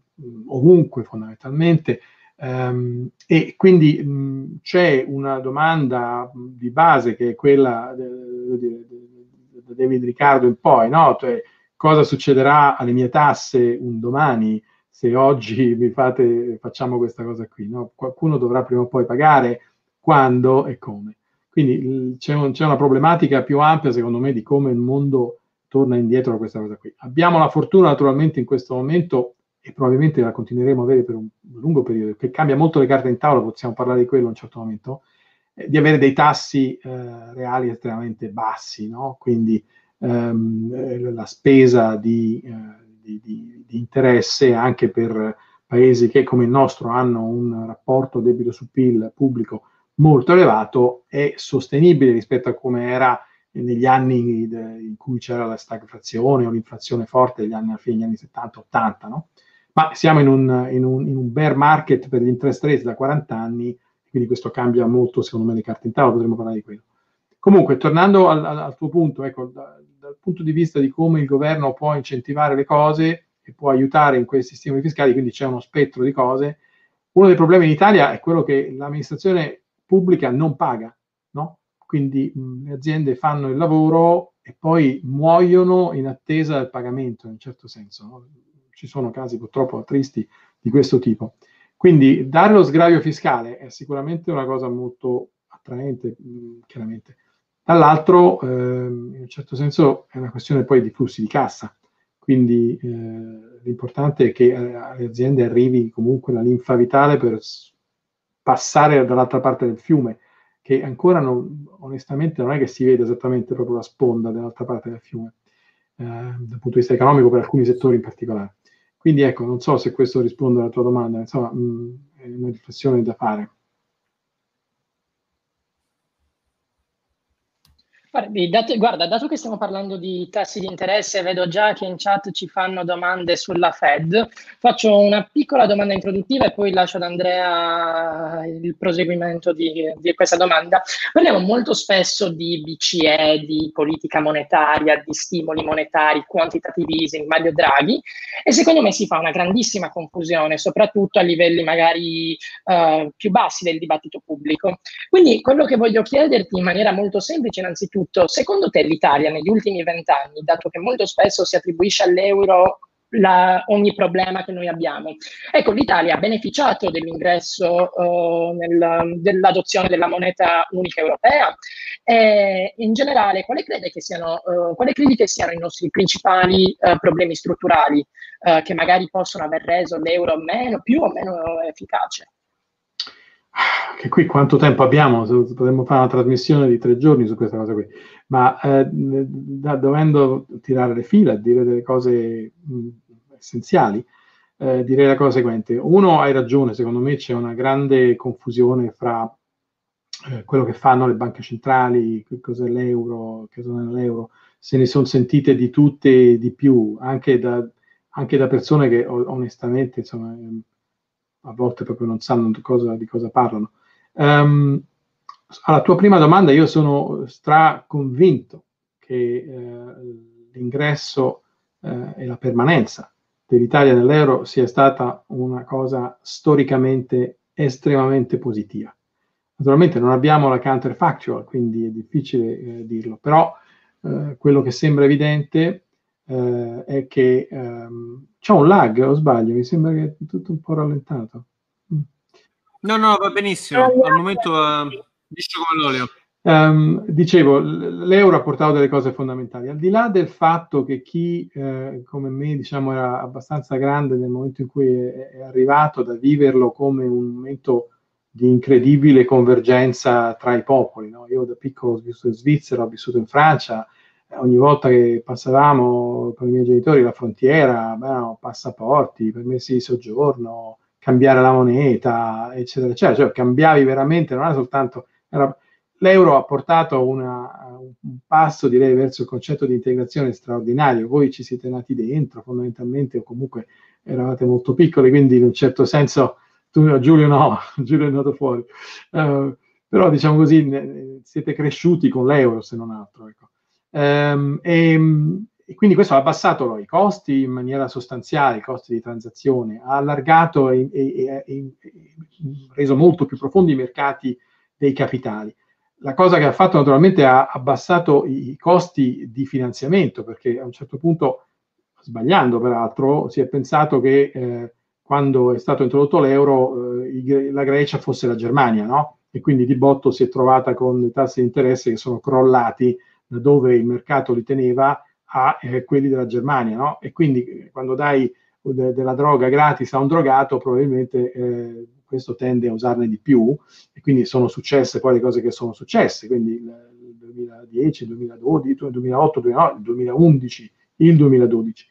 ovunque fondamentalmente, e quindi mh, c'è una domanda di base che è quella da David Riccardo in poi, no? cioè, cosa succederà alle mie tasse un domani se oggi fate, facciamo questa cosa qui? No? Qualcuno dovrà prima o poi pagare, quando e come. Quindi c'è, un, c'è una problematica più ampia, secondo me, di come il mondo torna indietro a questa cosa qui. Abbiamo la fortuna, naturalmente, in questo momento e probabilmente la continueremo a avere per un lungo periodo, che cambia molto le carte in tavola, possiamo parlare di quello a un certo momento, eh, di avere dei tassi eh, reali estremamente bassi, no? quindi ehm, eh, la spesa di, eh, di, di, di, interesse anche per paesi che come il nostro hanno un rapporto debito su PIL pubblico molto elevato è sostenibile rispetto a come era negli anni in cui c'era la stagflazione o l'inflazione forte degli anni, alla fine degli anni 70-80, no? Ma siamo in un, in, un, in un, bear market per gli interest rates da 40 anni, quindi questo cambia molto secondo me le carte in tavola, potremmo parlare di quello. Comunque, tornando al, al tuo punto, ecco, da, dal punto di vista di come il governo può incentivare le cose e può aiutare in questi stimoli fiscali, quindi c'è uno spettro di cose, uno dei problemi in Italia è quello che l'amministrazione pubblica non paga, no? Quindi mh, le aziende fanno il lavoro e poi muoiono in attesa del pagamento, in un certo senso. No? Ci sono casi purtroppo tristi di questo tipo. Quindi dare lo sgravio fiscale è sicuramente una cosa molto attraente, mh, chiaramente. Dall'altro, eh, in un certo senso, è una questione poi di flussi di cassa. Quindi eh, l'importante è che eh, alle aziende arrivi comunque la linfa vitale per passare dall'altra parte del fiume, che ancora non, onestamente non è che si vede esattamente proprio la sponda dall'altra parte del fiume, eh, dal punto di vista economico per alcuni settori in particolare. Quindi ecco, non so se questo risponde alla tua domanda, insomma, mh, è una riflessione da fare. Dato, guarda, dato che stiamo parlando di tassi di interesse, vedo già che in chat ci fanno domande sulla Fed. Faccio una piccola domanda introduttiva e poi lascio ad Andrea il proseguimento di, di questa domanda. Parliamo molto spesso di BCE, di politica monetaria, di stimoli monetari, quantitative easing, Mario Draghi, e secondo me si fa una grandissima confusione, soprattutto a livelli magari uh, più bassi del dibattito pubblico. Quindi quello che voglio chiederti in maniera molto semplice, innanzitutto, innanzitutto, secondo te l'Italia negli ultimi vent'anni, dato che molto spesso si attribuisce all'euro la, ogni problema che noi abbiamo. Ecco, l'Italia ha beneficiato dell'ingresso uh, nel, dell'adozione della moneta unica europea e in generale quale crede che siano, uh, quale credi che siano i nostri principali uh, problemi strutturali che magari possono aver reso l'euro meno, più o meno efficace? Che qui quanto tempo abbiamo? Potremmo fare una trasmissione di tre giorni su questa cosa qui, ma eh, da, dovendo tirare le fila, dire delle cose mh, essenziali, eh, direi la cosa seguente. Uno, hai ragione, secondo me c'è una grande confusione fra eh, quello che fanno le banche centrali, che cos'è l'euro, che cos'è l'euro, se ne sono sentite di tutte e di più, anche da, anche da persone che onestamente, insomma, a volte proprio non sanno cosa, di cosa parlano. Um, alla tua prima domanda, io sono straconvinto che eh, l'ingresso eh, e la permanenza dell'Italia nell'euro sia stata una cosa storicamente estremamente positiva. Naturalmente non abbiamo la counterfactual, quindi è difficile eh, dirlo, però eh, quello che sembra evidente eh, è che ehm, c'è un lag, o sbaglio? Mi sembra che è tutto un po' rallentato. Mm. No, no, va benissimo. Al momento liscio come l'olio. Um, dicevo, l'euro ha portato delle cose fondamentali. Al di là del fatto che chi eh, come me diciamo, era abbastanza grande nel momento in cui è, è, arrivato da viverlo come un momento di incredibile convergenza tra i popoli. No? Io da piccolo ho vissuto in Svizzera, ho vissuto in Francia, ogni volta che passavamo con i miei genitori la frontiera, beh, passaporti, permessi di soggiorno, cambiare la moneta, eccetera, eccetera. Cioè cambiavi veramente, non era soltanto... Era, l'euro ha portato una, un passo, direi, verso il concetto di integrazione straordinario. Voi ci siete nati dentro, fondamentalmente, o comunque eravate molto piccoli, quindi in un certo senso, tu, Giulio no, Giulio è andato fuori. Uh, però, diciamo così, siete cresciuti con l'euro, se non altro. Ecco. Um, e, e, quindi questo ha abbassato i costi in maniera sostanziale, i costi di transazione, ha allargato e, e, e reso molto più profondi i mercati dei capitali. La cosa che ha fatto naturalmente ha abbassato i costi di finanziamento, perché a un certo punto, sbagliando peraltro, si è pensato che eh, quando è stato introdotto l'euro eh, la Grecia fosse la Germania, no? E quindi di botto si è trovata con dei tassi di interesse che sono crollati dove il mercato li teneva a eh, quelli della Germania, no? E quindi eh, quando dai de- della droga gratis a un drogato, probabilmente eh, questo tende a usarne di più e quindi sono successe poi le cose che sono successe, quindi il 2010, il 2012, il 2008, il 2011, il 2012.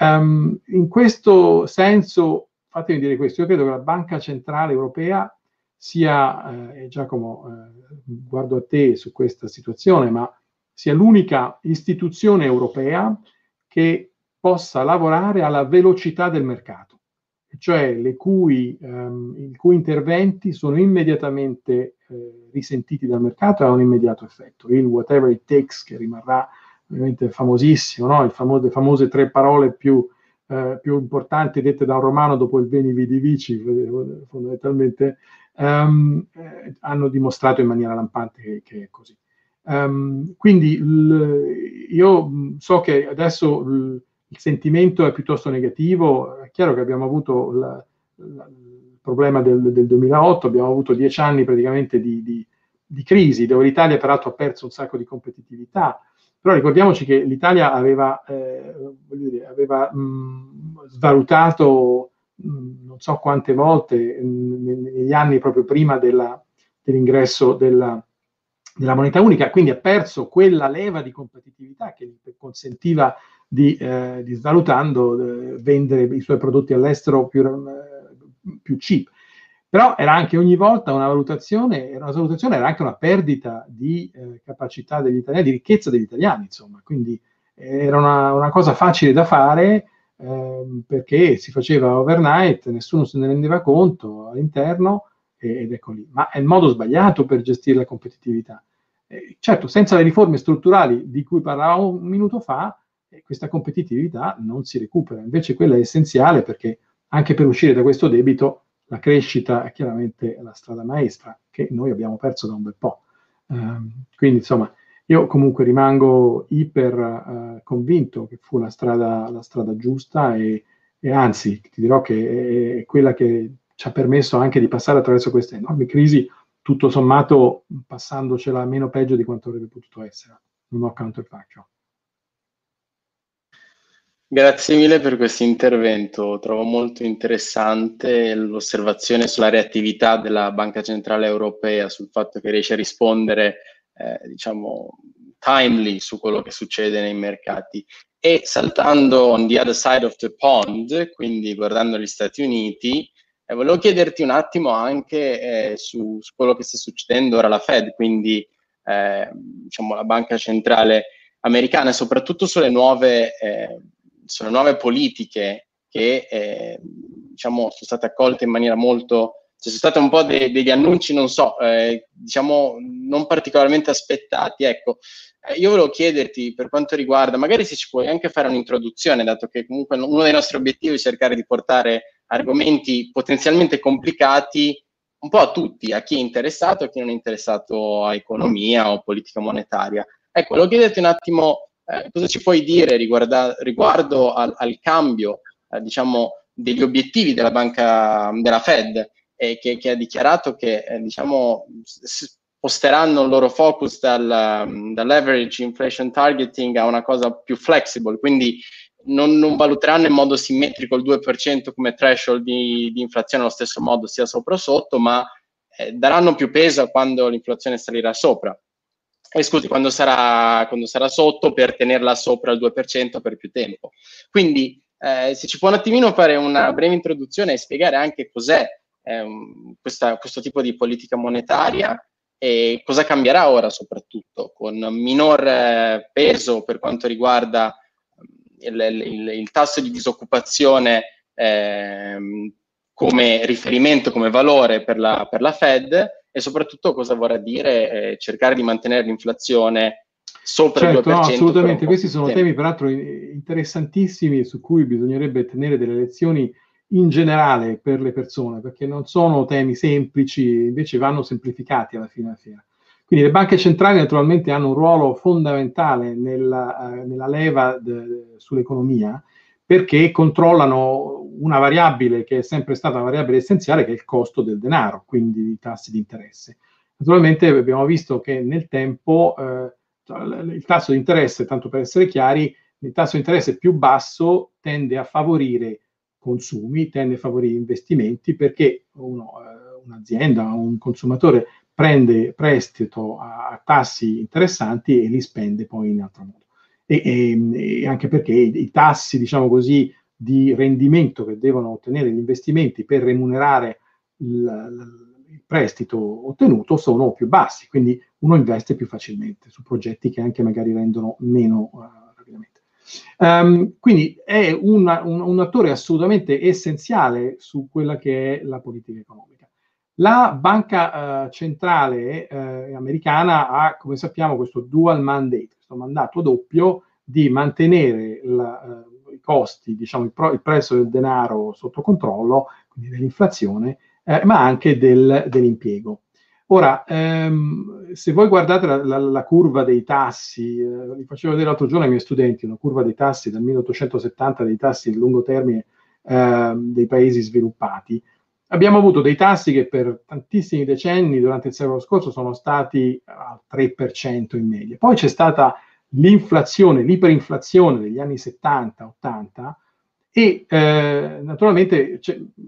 Um, in questo senso, fatemi dire questo, io credo che la Banca Centrale Europea sia, eh, Giacomo, eh, guardo a te su questa situazione, ma sia l'unica istituzione europea che possa lavorare alla velocità del mercato cioè cui, um, i cui interventi sono immediatamente eh, risentiti dal mercato e hanno un immediato effetto. Il whatever it takes, che rimarrà ovviamente famosissimo, no? le famose tre parole più, eh, più, importanti dette da un romano dopo il veni vidi vici, fondamentalmente, um, eh, hanno dimostrato in maniera lampante che, che è così. Um, quindi l- io so che adesso l- il sentimento è piuttosto negativo. È chiaro che abbiamo avuto la, la, il problema del, del, 2008, abbiamo avuto dieci anni praticamente di, di, di, crisi, dove l'Italia peraltro ha perso un sacco di competitività. Però ricordiamoci che l'Italia aveva, eh, dire, aveva mh, svalutato mh, non so quante volte mh, negli anni proprio prima della, dell'ingresso della, della moneta unica, quindi ha perso quella leva di competitività che gli consentiva di, eh, di svalutando, eh, vendere i suoi prodotti all'estero più, eh, più cheap. Però era anche ogni volta una valutazione, era una valutazione, era anche una perdita di eh, capacità degli italiani, di ricchezza degli italiani, insomma. Quindi era una, una cosa facile da fare ehm, perché si faceva overnight, nessuno se ne rendeva conto all'interno ed ecco lì. Ma è il modo sbagliato per gestire la competitività. Eh, certo, senza le riforme strutturali di cui parlavamo un minuto fa, e questa competitività non si recupera. Invece quella è essenziale perché anche per uscire da questo debito la crescita è chiaramente la strada maestra che noi abbiamo perso da un bel po'. Um, quindi insomma io comunque rimango iper uh, convinto che fu la strada, la strada giusta e, e, anzi ti dirò che è quella che ci ha permesso anche di passare attraverso queste enormi crisi, tutto sommato passandocela meno peggio di quanto avrebbe potuto essere. Non ho counterfactual. Grazie mille per questo intervento. Trovo molto interessante l'osservazione sulla reattività della Banca Centrale Europea, sul fatto che riesce a rispondere, eh, diciamo, timely su quello che succede nei mercati. E saltando on the other side of the pond, quindi guardando gli Stati Uniti, eh, volevo chiederti un attimo anche eh, su, su, quello che sta succedendo ora alla Fed, quindi eh, diciamo la Banca Centrale Americana, e soprattutto sulle nuove eh, sono nuove politiche che eh, diciamo, sono state accolte in maniera molto... Ci sono stati un po' de- degli annunci, non so, eh, diciamo non particolarmente aspettati. Ecco, io volevo chiederti per quanto riguarda, magari se ci puoi anche fare un'introduzione, dato che comunque uno dei nostri obiettivi è cercare di portare argomenti potenzialmente complicati un po' a tutti, a chi è interessato e a chi non è interessato a economia o politica monetaria. Ecco, volevo chiederti un attimo eh, cosa ci puoi dire riguarda, riguardo al, al cambio, eh, diciamo, degli obiettivi della banca della Fed, eh, che, che, ha dichiarato che, eh, diciamo, sposteranno il loro focus dal, dall'average inflation targeting a una cosa più flexible, quindi non, non, valuteranno in modo simmetrico il 2% come threshold di, di, inflazione allo stesso modo sia sopra o sotto, ma eh, daranno più peso quando l'inflazione salirà sopra eh, scusi, quando sarà, quando sarà, sotto per tenerla sopra il 2% per più tempo. Quindi eh, se ci può un attimino fare una breve introduzione e spiegare anche cos'è eh, questa, questo tipo di politica monetaria E cosa cambierà ora soprattutto? Con minor eh, peso per quanto riguarda il, il, il tasso di disoccupazione eh, come riferimento, come valore per la, per la, Fed e soprattutto cosa vorrà dire eh, cercare di mantenere l'inflazione sopra certo, il 2%. No, assolutamente, questi sono temi peraltro interessantissimi su cui bisognerebbe tenere delle lezioni in generale per le persone, perché non sono temi semplici, invece vanno semplificati alla fine della fiera. Quindi le banche centrali naturalmente hanno un ruolo fondamentale nella, uh, nella leva de, sull'economia perché controllano una variabile che è sempre stata una variabile essenziale, che è il costo del denaro, quindi i tassi di interesse. Naturalmente abbiamo visto che nel tempo eh, il tasso di interesse, tanto per essere chiari, il tasso di interesse più basso tende a favorire consumi, tende a favorire investimenti perché uno, eh, un'azienda, un consumatore prende prestito a, a, tassi interessanti e li spende poi in altro modo. E, e, e anche perché i, i, tassi, diciamo così, di rendimento che devono ottenere gli investimenti per remunerare il, il prestito ottenuto sono più bassi, quindi uno investe più facilmente su progetti che anche magari rendono meno uh, rapidamente. Um, quindi è una, un, un, attore assolutamente essenziale su quella che è la politica economica. La banca uh, centrale uh, americana ha, come sappiamo, questo dual mandate, questo mandato doppio di mantenere la, i costi, diciamo il, pro, il, prezzo del denaro sotto controllo, quindi dell'inflazione, eh, ma anche del, dell'impiego. Ora, ehm, se voi guardate la, la, la curva dei tassi, eh, vi facevo vedere l'altro giorno ai miei studenti una curva dei tassi dal 1870 dei tassi di lungo termine eh, dei paesi sviluppati. Abbiamo avuto dei tassi che per tantissimi decenni durante il secolo scorso sono stati al 3% in media. Poi c'è stata l'inflazione, l'iperinflazione degli anni 70-80 e eh, naturalmente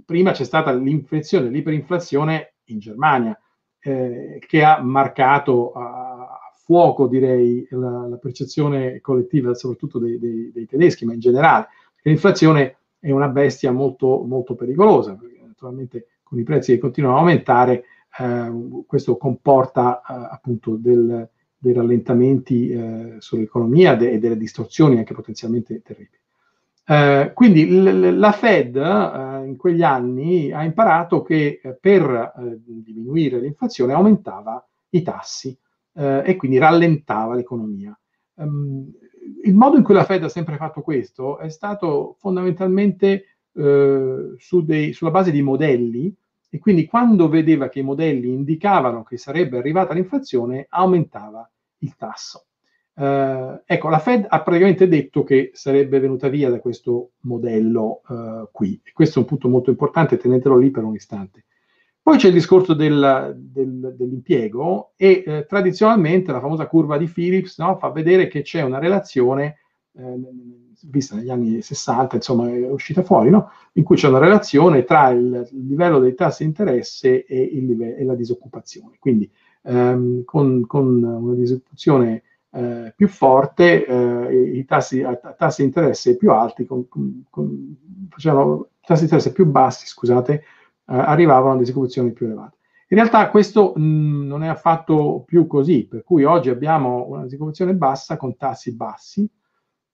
prima c'è stata l'inflazione, l'iperinflazione in Germania eh, che ha marcato a fuoco, direi, la, la percezione collettiva, soprattutto dei, dei, dei, tedeschi, ma in generale. L'inflazione è una bestia molto, molto pericolosa, naturalmente con i prezzi che continuano a aumentare, eh, questo comporta eh, appunto del, dei rallentamenti eh, sull'economia de- e delle distorsioni anche potenzialmente terribili. Eh, quindi l- la Fed eh, in quegli anni ha imparato che eh, per diminuire l'inflazione aumentava i tassi e quindi rallentava l'economia. Um, il modo in cui la Fed ha sempre fatto questo è stato fondamentalmente su dei, sulla base di modelli e quindi quando vedeva che i modelli indicavano che sarebbe arrivata l'inflazione aumentava il tasso. Uh, ecco, la Fed ha praticamente detto che sarebbe venuta via da questo modello uh, qui. E questo è un punto molto importante, tenetelo lì per un istante. Poi c'è il discorso del, del, dell'impiego e eh, tradizionalmente la famosa curva di Phillips no, fa vedere che c'è una relazione, eh, vista negli anni 60, insomma è uscita fuori, no? in cui c'è una relazione tra il, livello dei tassi di interesse e, il, e la disoccupazione. Quindi ehm, con, con, una disoccupazione eh, più forte, eh, i tassi, a, a tassi di interesse più alti, con, con, facevano tassi di interesse più bassi, scusate, eh, arrivavano a disoccupazioni più elevate. In realtà questo mh, non è affatto più così, per cui oggi abbiamo una disoccupazione bassa con tassi bassi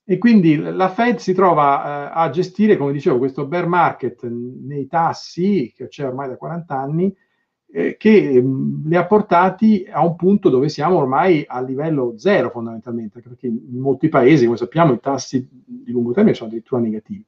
e quindi la Fed si trova eh, a gestire, come dicevo, questo bear market nei tassi che c'è ormai da 40 anni eh, che mh, mm, li ha portati a un punto dove siamo ormai a livello zero fondamentalmente, perché in molti paesi, come sappiamo, i tassi di lungo termine sono addirittura negativi.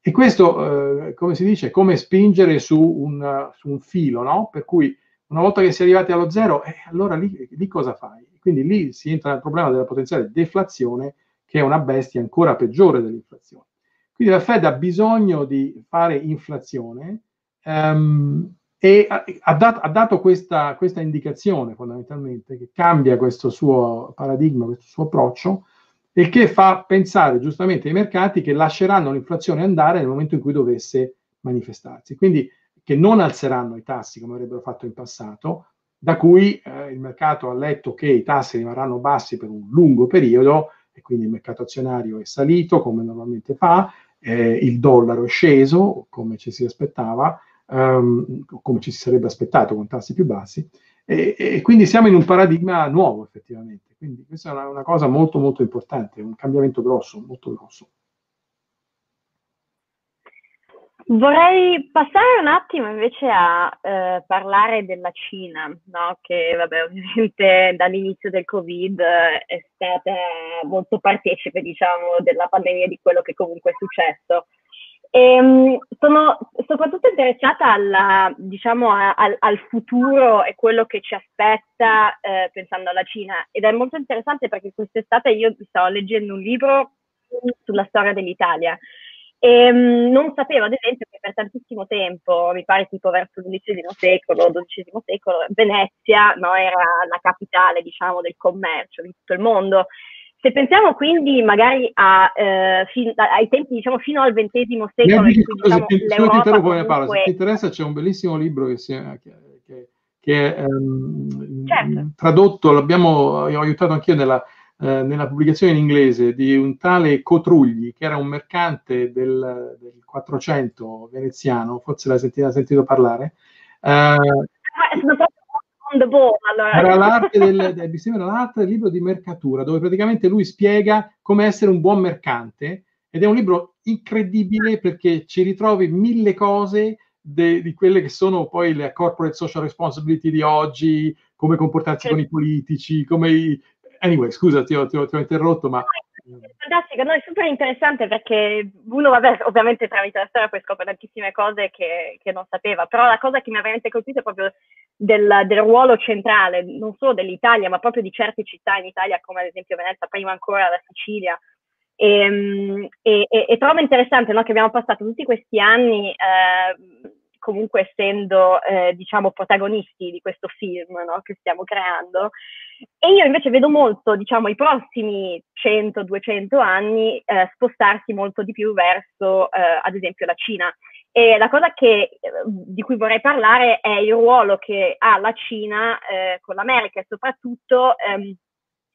E questo, eh, come si dice, è come spingere su un, su un filo, no? Per cui una volta che si è arrivati allo zero, eh, allora lì, lì cosa fai? Quindi lì si entra nel problema della potenziale deflazione, che è una bestia ancora peggiore dell'inflazione. Quindi la Fed ha bisogno di fare inflazione um, e ha, dato, ha dato questa, questa, indicazione fondamentalmente che cambia questo suo paradigma, questo suo approccio e che fa pensare giustamente ai mercati che lasceranno l'inflazione andare nel momento in cui dovesse manifestarsi. Quindi che non alzeranno i tassi come avrebbero fatto in passato, da cui eh, il mercato ha letto che i tassi rimarranno bassi per un lungo periodo e quindi il mercato azionario è salito come normalmente fa, eh, il dollaro è sceso come ci si aspettava, um, come ci si sarebbe aspettato con tassi più bassi, E, e, quindi siamo in un paradigma nuovo effettivamente. Quindi questa è una, una cosa molto molto importante, un cambiamento grosso, molto grosso. Vorrei passare un attimo invece a eh, parlare della Cina, no? che vabbè, ovviamente dall'inizio del Covid è stata molto partecipe diciamo, della pandemia di quello che comunque è successo. E, ehm, sono soprattutto interessata alla, diciamo, a, al, al, futuro e quello che ci aspetta eh, pensando alla Cina ed è molto interessante perché quest'estate io stavo leggendo un libro sulla storia dell'Italia e um, non sapevo, ad esempio, che per tantissimo tempo, mi pare tipo verso l'undicesimo secolo, XII secolo, Venezia no, era la capitale, diciamo, del commercio di tutto il mondo. Se pensiamo quindi magari a, eh, fin, ai tempi, diciamo, fino al XX secolo, cui, diciamo, ti, l'Europa comunque... se ti interessa c'è un bellissimo libro che, si è, che, che, che è um, certo. tradotto, l'abbiamo ho aiutato anch'io nella eh, nella pubblicazione in inglese di un tale Cotrugli, che era un mercante del, del 400 veneziano, forse l'hai sentito, sentito parlare. Eh, era l'arte del, del, l'arte del libro di mercatura, dove praticamente lui spiega come essere un buon mercante ed è un libro incredibile perché ci ritrovi mille cose de, di quelle che sono poi le corporate social responsibility di oggi, come comportarsi con i politici, come i, Anyway, scusa, ti ho, ti ho, ti ho interrotto, ma... Fantastico, no, è super interessante perché uno, vabbè, ovviamente tramite la storia poi scopre tantissime cose che, che, non sapeva, però la cosa che mi ha veramente colpito è proprio del, del, ruolo centrale, non solo dell'Italia, ma proprio di certe città in Italia, come ad esempio Venezia, prima ancora la Sicilia. E, e, e, e trovo interessante no, che abbiamo passato tutti questi anni eh, comunque essendo eh, diciamo protagonisti di questo film no, che stiamo creando. E io invece vedo molto diciamo i prossimi 100-200 anni eh, spostarsi molto di più verso eh, ad esempio la Cina. E la cosa che, di cui vorrei parlare è il ruolo che ha la Cina eh, con l'America e soprattutto ehm,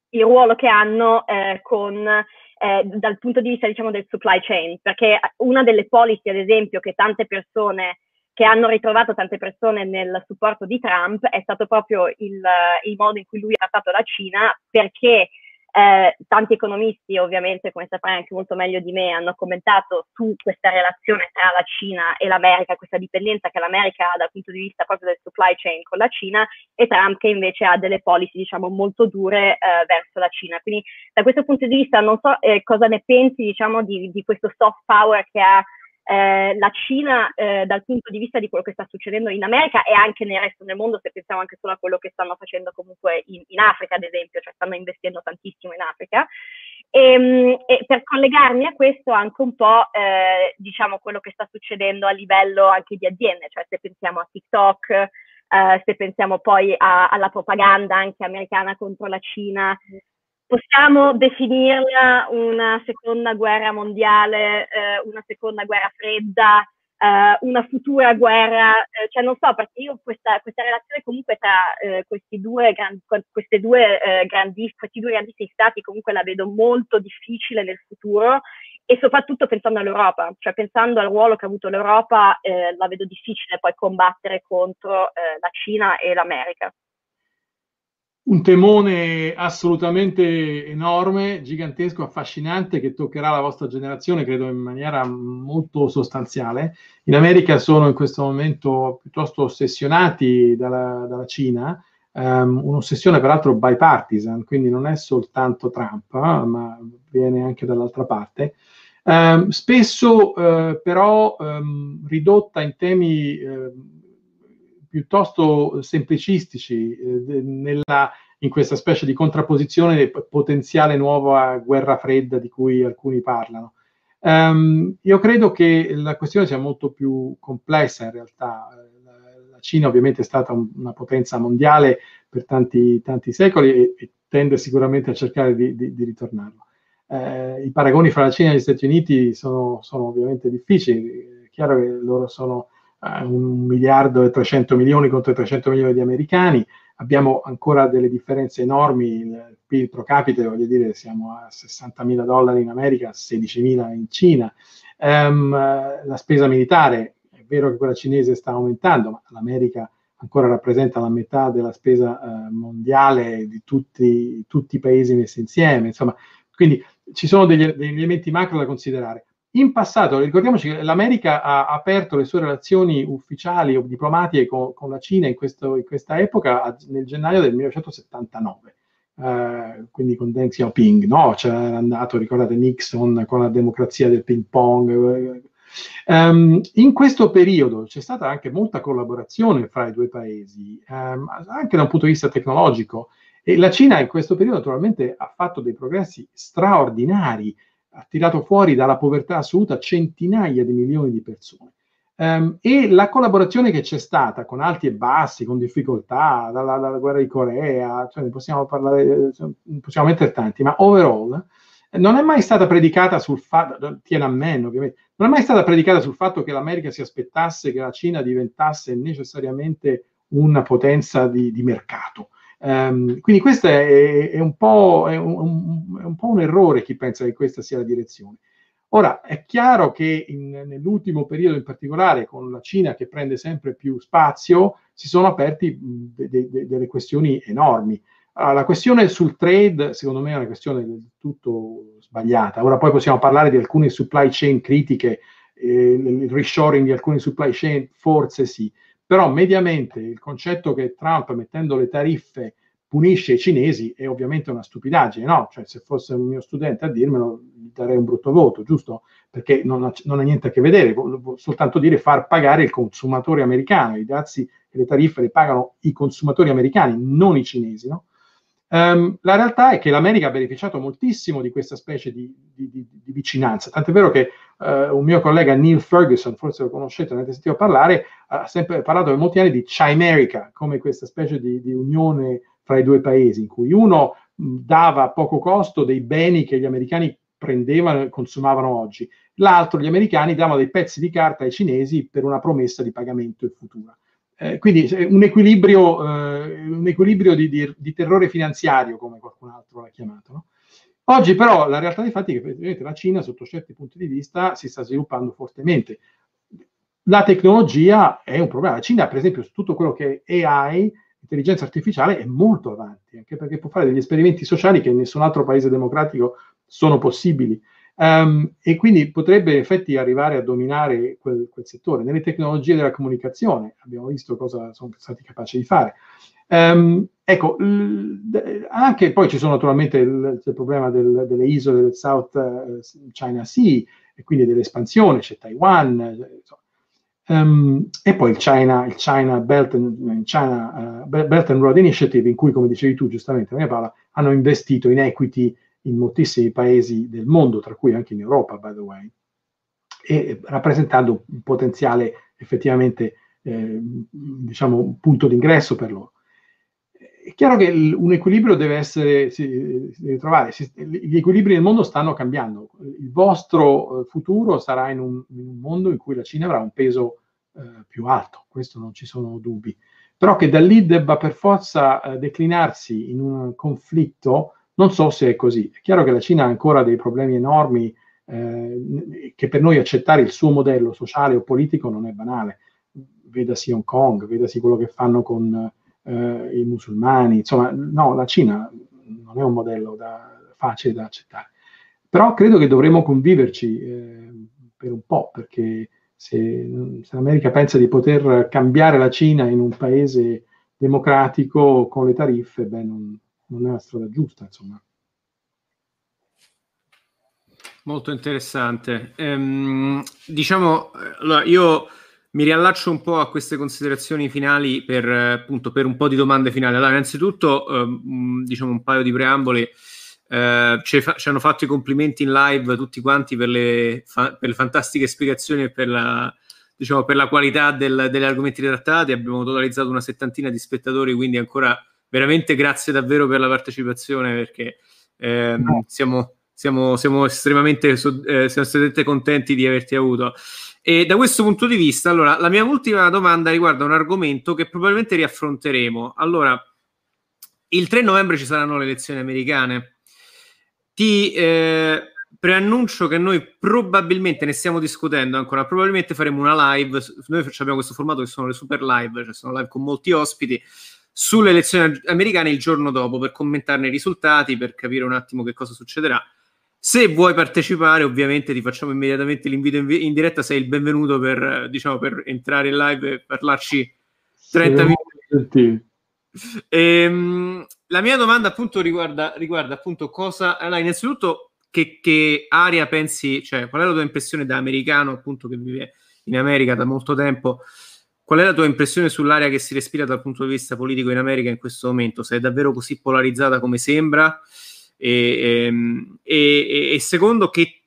il ruolo che hanno eh, con eh, dal punto di vista diciamo del supply chain, perché una delle policy, ad esempio, che tante persone che hanno ritrovato tante persone nel supporto di Trump è stato proprio il, il modo in cui lui ha trattato la Cina perché eh, tanti economisti, ovviamente, come saprai anche molto meglio di me, hanno commentato su questa relazione tra la Cina e l'America, questa dipendenza che l'America ha dal punto di vista proprio del supply chain con la Cina e Trump che invece ha delle policy, diciamo, molto dure eh, verso la Cina. Quindi da questo punto di vista non so eh, cosa ne pensi, diciamo, di, di questo soft power che ha eh, la Cina eh, dal punto di vista di quello che sta succedendo in America e anche nel resto del mondo, se pensiamo anche solo a quello che stanno facendo comunque in, in Africa, ad esempio, cioè stanno investendo tantissimo in Africa. E, ehm, e per collegarmi a questo anche un po' eh, diciamo quello che sta succedendo a livello anche di aziende, cioè se pensiamo a TikTok, eh, se pensiamo poi a, alla propaganda anche americana contro la Cina, possiamo definirla una seconda guerra mondiale, eh, una seconda guerra fredda, eh, una futura guerra, eh, cioè non so, perché io questa, questa relazione comunque tra eh, questi due, gran, due eh, grandi, questi due grandissimi stati comunque la vedo molto difficile nel futuro e soprattutto pensando all'Europa, cioè pensando al ruolo che ha avuto l'Europa, eh, la vedo difficile poi combattere contro la Cina e l'America un temone assolutamente enorme, gigantesco, affascinante che toccherà la vostra generazione, credo in maniera molto sostanziale. In America sono in questo momento piuttosto ossessionati dalla, dalla Cina, um, un'ossessione peraltro bipartisan, quindi non è soltanto Trump, eh, ma viene anche dall'altra parte. Um, spesso uh, però um, ridotta in temi uh, piuttosto semplicistici eh, nella, in questa specie di contrapposizione potenziale nuova guerra fredda di cui alcuni parlano. Um, io credo che la questione sia molto più complessa in realtà. La, Cina ovviamente è stata un, una potenza mondiale per tanti, tanti secoli e, e, tende sicuramente a cercare di, di, di ritornarlo. Eh, I paragoni fra la Cina e gli Stati Uniti sono, sono ovviamente difficili, è chiaro che loro sono un miliardo e 300 milioni contro i 300 milioni di americani, abbiamo ancora delle differenze enormi, il PIL pro capite, voglio dire, siamo a 60 mila dollari in America, 16 mila in Cina, um, la spesa militare, è vero che quella cinese sta aumentando, ma l'America ancora rappresenta la metà della spesa eh, mondiale di tutti, tutti, i paesi messi insieme. Insomma, quindi ci sono degli, degli, elementi macro da considerare. In passato, ricordiamoci che l'America ha aperto le sue relazioni ufficiali o diplomatiche con, con la Cina in, questo, in, questa epoca nel gennaio del 1979. Uh, quindi con Deng Xiaoping, no? C'era andato, ricordate, Nixon con la democrazia del ping pong, Um, in questo periodo c'è stata anche molta collaborazione fra i due paesi, um, anche da un punto di vista tecnologico, e la Cina in questo periodo naturalmente ha fatto dei progressi straordinari, ha tirato fuori dalla povertà assoluta centinaia di milioni di persone. Um, e la collaborazione che c'è stata con alti e bassi, con difficoltà, dalla, dalla guerra di Corea, cioè ne possiamo parlare, possiamo mettere tanti, ma overall non è mai stata predicata sul fatto, Tiananmen ovviamente, non è mai stata predicata sul fatto che l'America si aspettasse che la Cina diventasse necessariamente una potenza di, di mercato. Um, quindi questo è, è, un è, un, è, un po', un errore chi pensa che questa sia la direzione. Ora, è chiaro che in, nell'ultimo periodo in particolare, con la Cina che prende sempre più spazio, si sono aperti de, de, de, delle questioni enormi. Allora, la questione sul trade, secondo me, è una questione del tutto sbagliata. Ora poi possiamo parlare di alcune supply chain critiche, eh, il reshoring di alcune supply chain, forse sì, però mediamente il concetto che Trump, mettendo le tariffe, punisce i cinesi è ovviamente una stupidaggine, no? Cioè, se fosse un mio studente a dirmelo, gli darei un brutto voto, giusto? Perché non ha, non ha niente a che vedere, vuol soltanto dire far pagare il consumatore americano, i dazi e le tariffe le pagano i consumatori americani, non i cinesi, no? Um, la realtà è che l'America ha beneficiato moltissimo di questa specie di, di, di, di vicinanza, tant'è vero che uh, un mio collega Neil Ferguson, forse lo conoscete, ne avete sentito parlare, ha sempre parlato per molti anni di Chimerica, come questa specie di, unione fra i due paesi, in cui uno dava a poco costo dei beni che gli americani prendevano e consumavano oggi, l'altro gli americani davano dei pezzi di carta ai cinesi per una promessa di pagamento in futuro. Eh, quindi un equilibrio, eh, un equilibrio di, di, di, terrore finanziario, come qualcun altro l'ha chiamato. No? Oggi però la realtà dei fatti è che la Cina, sotto certi punti di vista, si sta sviluppando fortemente. La tecnologia è un problema. La Cina, per esempio, su tutto quello che è AI, intelligenza artificiale, è molto avanti, anche perché può fare degli esperimenti sociali che in nessun altro paese democratico sono possibili. Um, e quindi potrebbe in effetti arrivare a dominare quel, quel, settore. Nelle tecnologie della comunicazione abbiamo visto cosa sono stati capaci di fare. Um, ecco, l- anche poi ci sono naturalmente il, il problema del, delle isole del South uh, China Sea e quindi dell'espansione, c'è Taiwan, um, e poi il China, il China, Belt, and, China uh, Belt and Road Initiative, in cui, come dicevi tu giustamente, Maria Paola, hanno investito in equity in moltissimi paesi del mondo, tra cui anche in Europa, by the way, e rappresentando un potenziale effettivamente, eh, diciamo, un punto d'ingresso per loro. È chiaro che l- un equilibrio deve essere, si, si deve trovare, si, gli equilibri nel mondo stanno cambiando. Il vostro eh, futuro sarà in un, in un, mondo in cui la Cina avrà un peso eh, più alto, questo non ci sono dubbi. Però che da lì debba per forza eh, declinarsi in un conflitto non so se è così. È chiaro che la Cina ha ancora dei problemi enormi, eh, che per noi accettare il suo modello sociale o politico non è banale. Vedasi Hong Kong, vedasi quello che fanno con eh, i musulmani. Insomma, no, la Cina non è un modello da, facile da accettare. Però credo che dovremo conviverci eh, per un po', perché se, se l'America pensa di poter cambiare la Cina in un paese democratico con le tariffe, beh, non, non è la strada giusta, insomma. Molto interessante. Ehm, diciamo, allora io mi riallaccio un po' a queste considerazioni finali per, appunto, per un po' di domande finali. Allora, innanzitutto, ehm, diciamo un paio di preamboli. Eh, ci, fa- ci, hanno fatto i complimenti in live tutti quanti per le, fa- per le fantastiche spiegazioni e per la, diciamo, per la qualità del, degli argomenti trattati. Abbiamo totalizzato una settantina di spettatori, quindi ancora veramente grazie davvero per la partecipazione perché eh, no. siamo, siamo, siamo, estremamente, eh, siamo estremamente contenti di averti avuto. E da questo punto di vista, allora, la mia ultima domanda riguarda un argomento che probabilmente riaffronteremo. Allora, il 3 novembre ci saranno le elezioni americane. Ti, eh, preannuncio che noi probabilmente ne stiamo discutendo ancora, probabilmente faremo una live, noi abbiamo questo formato che sono le super live, cioè sono live con molti ospiti, sulle elezioni americane il giorno dopo per commentarne i risultati, per capire un attimo che cosa succederà. Se vuoi partecipare, ovviamente ti facciamo immediatamente l'invito in, in diretta, sei il benvenuto per, diciamo, per entrare in live e parlarci 30 minuti. Ehm, la mia domanda appunto riguarda, riguarda appunto cosa... Allora, innanzitutto che, che aria pensi, cioè qual è la tua impressione da americano appunto che vive in America da molto tempo? Qual è la tua impressione sull'area che si respira dal punto di vista politico in America in questo momento? Se è davvero così polarizzata come sembra? E, ehm, e, e, secondo che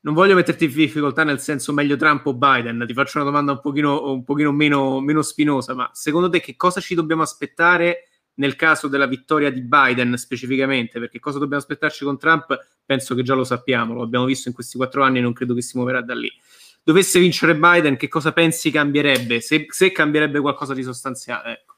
non voglio metterti in difficoltà nel senso meglio Trump o Biden, ti faccio una domanda un pochino, un pochino meno, meno spinosa, ma secondo te che cosa ci dobbiamo aspettare nel caso della vittoria di Biden specificamente? Perché cosa dobbiamo aspettarci con Trump? Penso che già lo sappiamo, lo abbiamo visto in questi quattro anni e non credo che si muoverà da lì dovesse vincere Biden, che cosa pensi cambierebbe? Se, se cambierebbe qualcosa di sostanziale? Ecco.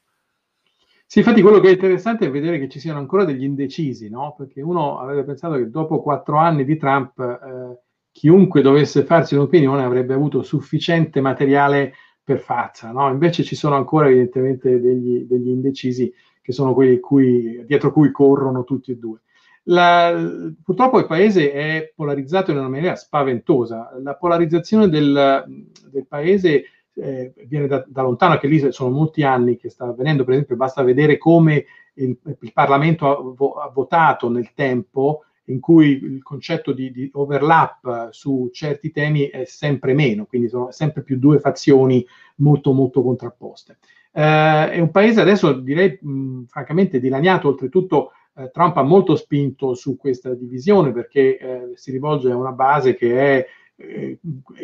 Sì, infatti quello che è interessante è vedere che ci siano ancora degli indecisi, no? Perché uno avrebbe pensato che dopo quattro anni di Trump eh, chiunque dovesse farsi un'opinione avrebbe avuto sufficiente materiale per farsa, no? Invece ci sono ancora evidentemente degli, degli indecisi che sono quelli cui, dietro cui corrono tutti e due. La, purtroppo il paese è polarizzato in una maniera spaventosa. La polarizzazione del, del paese eh, viene da, da, lontano, che lì sono molti anni che sta avvenendo, per esempio basta vedere come il, il Parlamento ha, vo, ha, votato nel tempo in cui il concetto di, di, overlap su certi temi è sempre meno, quindi sono sempre più due fazioni molto molto contrapposte. Eh, è un paese adesso direi mh, francamente dilaniato, oltretutto eh, Trump ha molto spinto su questa divisione perché eh, si rivolge a una base che è, eh,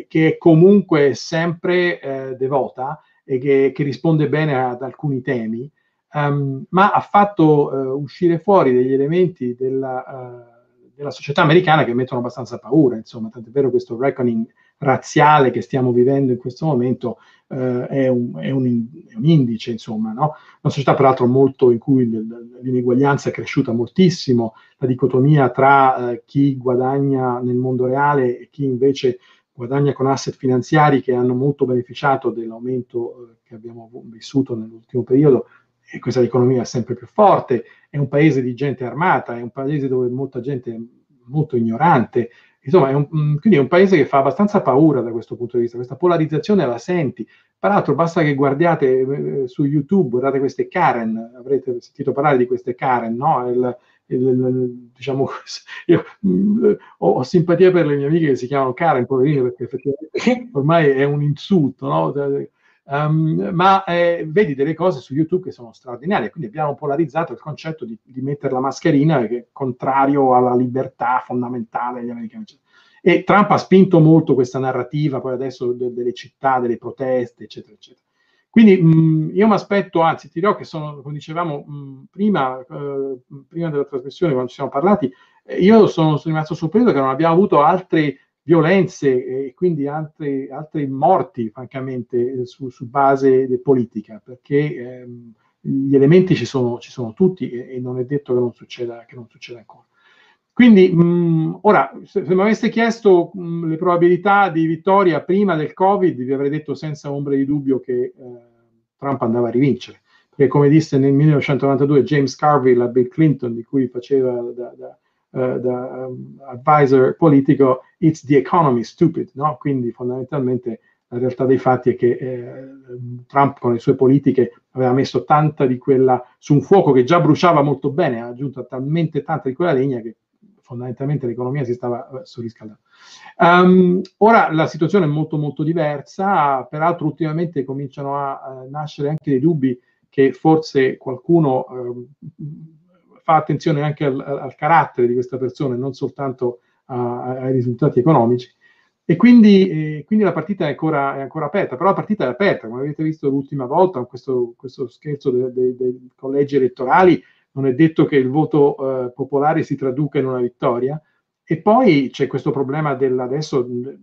che è comunque sempre eh, devota e che, che, risponde bene ad alcuni temi, um, ma ha fatto eh, uscire fuori degli elementi della, della, società americana che mettono abbastanza paura, insomma, tant'è vero questo reckoning razziale che stiamo vivendo in questo momento eh, è, un, è, un, è, un, indice, insomma, no? una società peraltro molto in cui l'ineguaglianza è cresciuta moltissimo, la dicotomia tra eh, chi guadagna nel mondo reale e chi invece guadagna con asset finanziari che hanno molto beneficiato dell'aumento eh, che abbiamo vissuto nell'ultimo periodo e questa economia è sempre più forte, è un paese di gente armata, è un paese dove molta gente è molto ignorante, Insomma, è un, mm, quindi è un paese che fa abbastanza paura da questo punto di vista, questa polarizzazione la senti. Peraltro basta che guardiate eh, su YouTube, guardate queste Karen, avrete sentito parlare di queste Karen, no? Il, il, diciamo, io mm, ho, ho, simpatia per le mie amiche che si chiamano Karen, poverine, perché effettivamente ormai è un insulto, no? Um, ma eh, vedi delle cose su YouTube che sono straordinarie, quindi abbiamo polarizzato il concetto di, di mettere la mascherina che è contrario alla libertà fondamentale degli americani. E Trump ha spinto molto questa narrativa, poi adesso de, delle città, delle proteste, eccetera, eccetera. Quindi mh, io mi aspetto, anzi ti dirò che sono, come dicevamo mh, prima, eh, prima della trasmissione, quando ci siamo parlati, eh, io sono, sono rimasto sorpreso che non abbiamo avuto altri violenze e quindi altri, altri morti, francamente, su, su base politica, perché ehm, gli elementi ci sono, ci sono tutti e, e, non è detto che non succeda, che non succeda ancora. Quindi, mh, ora, se, se mi aveste chiesto mh, le probabilità di vittoria prima del Covid, vi avrei detto senza ombra di dubbio che eh, Trump andava a rivincere, perché come disse nel 1992 James Carville a Bill Clinton, di cui faceva da, da uh, da um, advisor politico, it's the economy stupid, no? Quindi fondamentalmente la realtà dei fatti è che eh, Trump con le sue politiche aveva messo tanta di quella su un fuoco che già bruciava molto bene, ha aggiunto talmente tanta di quella legna che fondamentalmente l'economia si stava uh, surriscaldando. Um, ora la situazione è molto molto diversa, peraltro ultimamente cominciano a, a nascere anche dei dubbi che forse qualcuno uh, fa attenzione anche al, al carattere di questa persona e non soltanto a, ai risultati economici. E quindi, eh, quindi la partita è ancora, è ancora, aperta, però la partita è aperta, come avete visto l'ultima volta, questo, questo scherzo dei de, de collegi elettorali, non è detto che il voto eh, popolare si traduca in una vittoria. E poi c'è questo problema del, adesso del,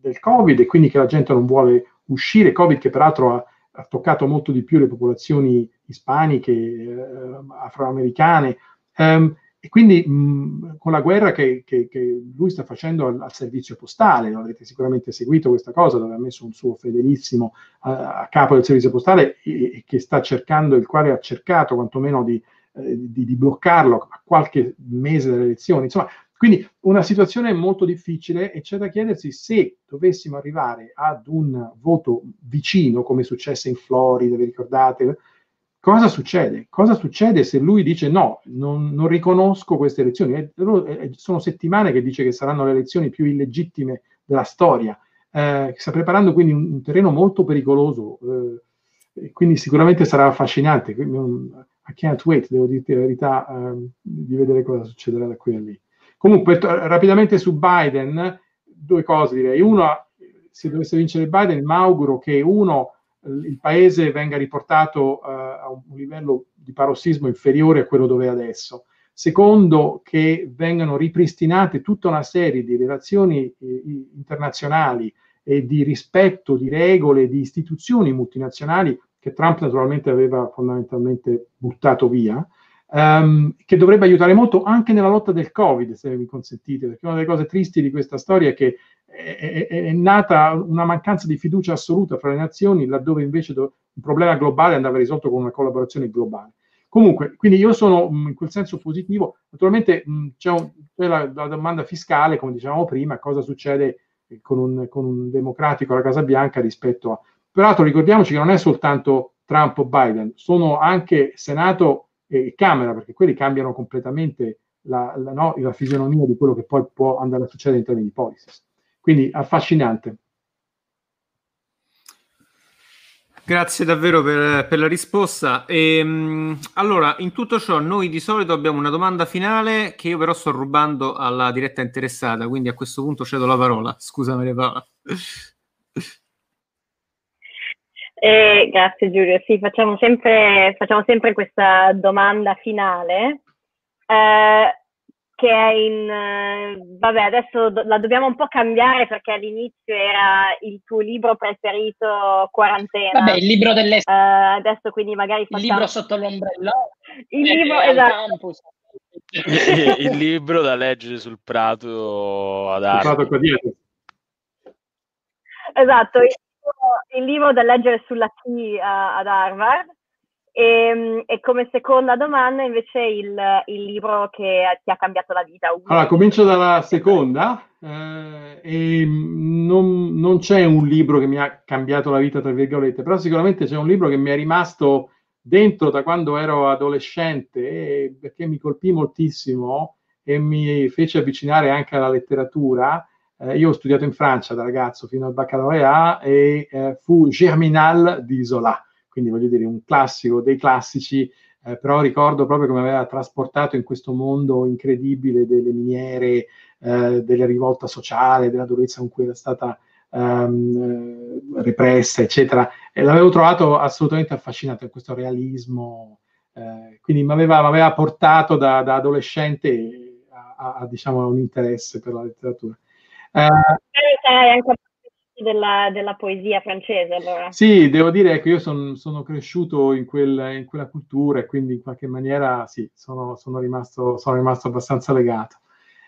del, Covid e quindi che la gente non vuole uscire, Covid che peraltro ha, ha toccato molto di più le popolazioni ispaniche, eh, afroamericane, um, e quindi mh, con la guerra che, che, che, lui sta facendo al, al, servizio postale, lo avete sicuramente seguito questa cosa, dove ha messo un suo fedelissimo a, a capo del servizio postale e, e, che sta cercando, il quale ha cercato quantomeno di, eh, di, di bloccarlo a qualche mese dalle elezioni. Insomma, quindi una situazione molto difficile e c'è da chiedersi se dovessimo arrivare ad un voto vicino, come è successo in Florida, vi ricordate? Cosa succede? Cosa succede se lui dice no, non, non riconosco queste elezioni? Eh, eh, sono settimane che dice che saranno le elezioni più illegittime della storia. Eh, sta preparando quindi un, un terreno molto pericoloso, eh, quindi sicuramente sarà affascinante. Quindi, um, I can't wait, devo dirti la verità, um, di vedere cosa succederà da qui a lì. Comunque, rapidamente su Biden, due cose direi. Uno, se dovesse vincere Biden, mi auguro che uno il paese venga riportato uh, a un livello di parossismo inferiore a quello dove è adesso. Secondo, che vengano ripristinate tutta una serie di relazioni eh, internazionali e di rispetto di regole, di istituzioni multinazionali che Trump naturalmente aveva fondamentalmente buttato via, um, che dovrebbe aiutare molto anche nella lotta del Covid, se mi consentite, perché una delle cose tristi di questa storia è che è, è, nata una mancanza di fiducia assoluta fra le nazioni, laddove invece do, un problema globale andava risolto con una collaborazione globale. Comunque, quindi io sono mh, in quel senso positivo. Naturalmente mh, c'è, un, c'è la, la, domanda fiscale, come dicevamo prima, cosa succede con un, con un democratico alla Casa Bianca rispetto a... Peraltro ricordiamoci che non è soltanto Trump o Biden, sono anche Senato e Camera, perché quelli cambiano completamente la, la, no, la fisionomia di quello che poi può andare a succedere in termini di policies. Quindi affascinante. Grazie davvero per, per la risposta. E, ehm, allora, in tutto ciò, noi di solito abbiamo una domanda finale che io però sto rubando alla diretta interessata, quindi a questo punto cedo la parola. Scusa Paola. Eh, grazie Giulio, sì, facciamo sempre, facciamo sempre questa domanda finale. Eh, che è in... Eh, vabbè, adesso do- la dobbiamo un po' cambiare perché all'inizio era il tuo libro preferito, Quarantena. Vabbè, il libro delle... Uh, adesso quindi magari facciamo... Il libro sotto l'ombrello. Il libro, esatto. il libro da leggere sul prato ad Harvard. Esatto, il libro, da leggere sulla T uh, ad Harvard e, ehm, e, come seconda domanda invece il, il, libro che ti ha cambiato la vita. Allora, comincio dalla seconda. Eh, non, non, c'è un libro che mi ha cambiato la vita, tra virgolette, però sicuramente c'è un libro che mi è rimasto dentro da quando ero adolescente, eh, perché mi colpì moltissimo e mi fece avvicinare anche alla letteratura. Eh, io ho studiato in Francia da ragazzo fino al baccalaureat e eh, fu Germinal di Zola quindi voglio dire un classico dei classici, eh, però ricordo proprio come aveva trasportato in questo mondo incredibile delle miniere, eh, della rivolta sociale, della durezza con cui era stata ehm, repressa, eccetera. E l'avevo trovato assolutamente affascinante in questo realismo, eh, quindi mi aveva, portato da, da adolescente a, a, a, diciamo, un interesse per la letteratura. Eh anche della, della, poesia francese allora. Sì, devo dire che io son, sono cresciuto in, quel, in, quella cultura e quindi in qualche maniera sì, sono, sono, rimasto, sono rimasto, abbastanza legato.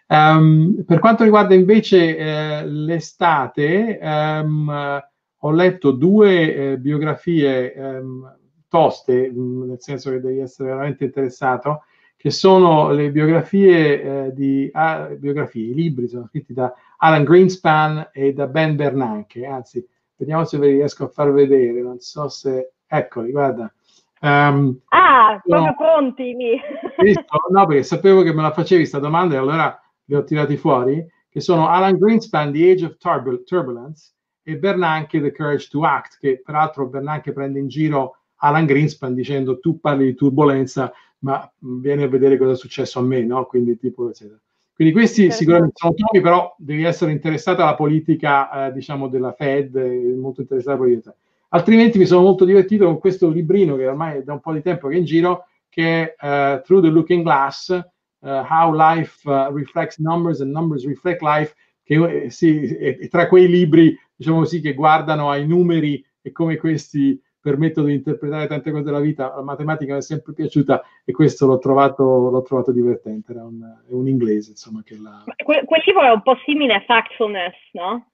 Um, per quanto riguarda invece eh, l'estate, um, ho letto due eh, biografie um, toste, nel senso che devi essere veramente interessato, che sono le biografie eh, di ah, biografie, i libri sono scritti da Alan Greenspan e da Ben Bernanke, anzi, vediamo se ve li riesco a far vedere, non so se, eccoli, guarda. Um, ah, proprio pronti lì. Visto? No, perché sapevo che me la facevi questa domanda e allora li ho tirati fuori, che sono Alan Greenspan, The Age of Turbul- Turbulence, e Bernanke, The Courage to Act, che peraltro Bernanke prende in giro Alan Greenspan dicendo tu parli di turbolenza, ma vieni a vedere cosa è successo a me, no? Quindi tipo, eccetera. Quindi questi certo. sicuramente sono tomi, però devi essere interessato alla politica, eh, diciamo, della Fed, molto interessato alla politica. Altrimenti mi sono molto divertito con questo librino che ormai è da un po' di tempo che è in giro, che è uh, Through the Looking Glass, uh, How Life uh, Reflects Numbers and Numbers Reflect Life, che eh, sì, è, è tra quei libri, diciamo così, che guardano ai numeri e come questi permetto di interpretare tante cose della vita, la matematica mi è sempre piaciuta e questo l'ho trovato, l'ho trovato divertente, era un, è un inglese insomma che la... Que- quel libro è un po' simile a Factfulness, no?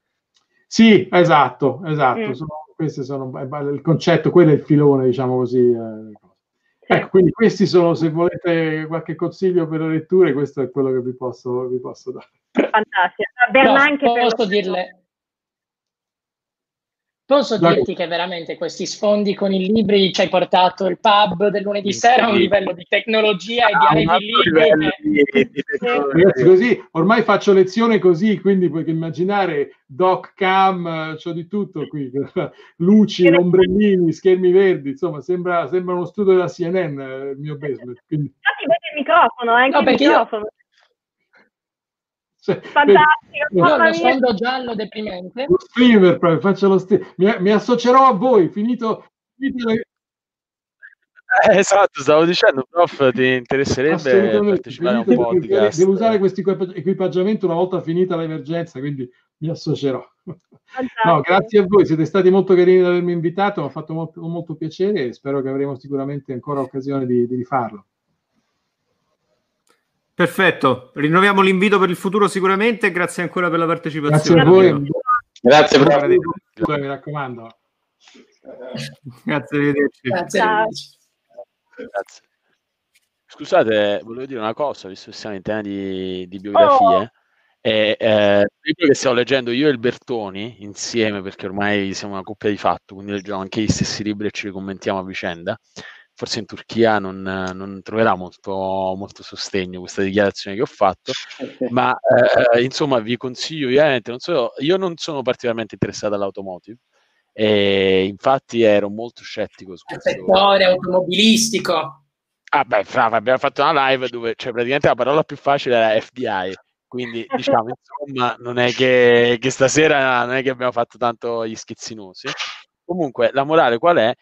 Sì, esatto, esatto, mm. sono, questi sono, il concetto, quello è il filone, diciamo così. Eh, sì. Ecco, quindi questi sono, se volete qualche consiglio per le letture, questo è quello che vi posso, vi posso dare. Fantastico. Bernanke no, posso dirle Posso dirti che veramente questi sfondi con i libri ci hai portato il pub del lunedì sì. sera a un livello di tecnologia e di ah, di libri. Che... Ragazzi, così ormai faccio lezione così, quindi puoi immaginare doc cam, c'ho di tutto qui, luci, ombrellini, schermi verdi, insomma, sembra, sembra uno studio della CNN eh, il mio basement. Quindi... Infatti vede il microfono, anche no, il microfono. Io cioè, Fantastico. Io lo sfondo giallo deprimente. Lo streamer proprio, faccio lo streamer. Mi, mi, associerò a voi, finito... eh, esatto, stavo dicendo, prof, ti interesserebbe partecipare a un podcast. Devo usare questo equipaggiamento una volta finita l'emergenza, quindi mi associerò. No, grazie a voi, siete stati molto carini di avermi invitato, mi ha fatto molto, molto piacere e spero che avremo sicuramente ancora occasione di, di rifarlo. Perfetto, rinnoviamo l'invito per il futuro sicuramente, grazie ancora per la partecipazione. Grazie a voi. Grazie, grazie. mi raccomando. Grazie, arrivederci. Grazie. grazie. Scusate, volevo dire una cosa, visto che siamo in tema di, di biografie. Oh. E, eh, il libro che stiamo leggendo io e il Bertoni insieme, perché ormai siamo una coppia di fatto, quindi leggiamo anche gli stessi libri e ci li commentiamo a vicenda forse in Turchia non, non troverà molto, molto, sostegno questa dichiarazione che ho fatto, ma eh, insomma vi consiglio ovviamente, non so, io non sono particolarmente interessato all'automotive, e infatti ero molto scettico su questo. settore automobilistico. Ah beh, abbiamo fatto una live dove cioè, praticamente la parola più facile era FDI, quindi diciamo insomma non è che, che stasera non è che abbiamo fatto tanto gli schizzinosi. Comunque la morale qual è?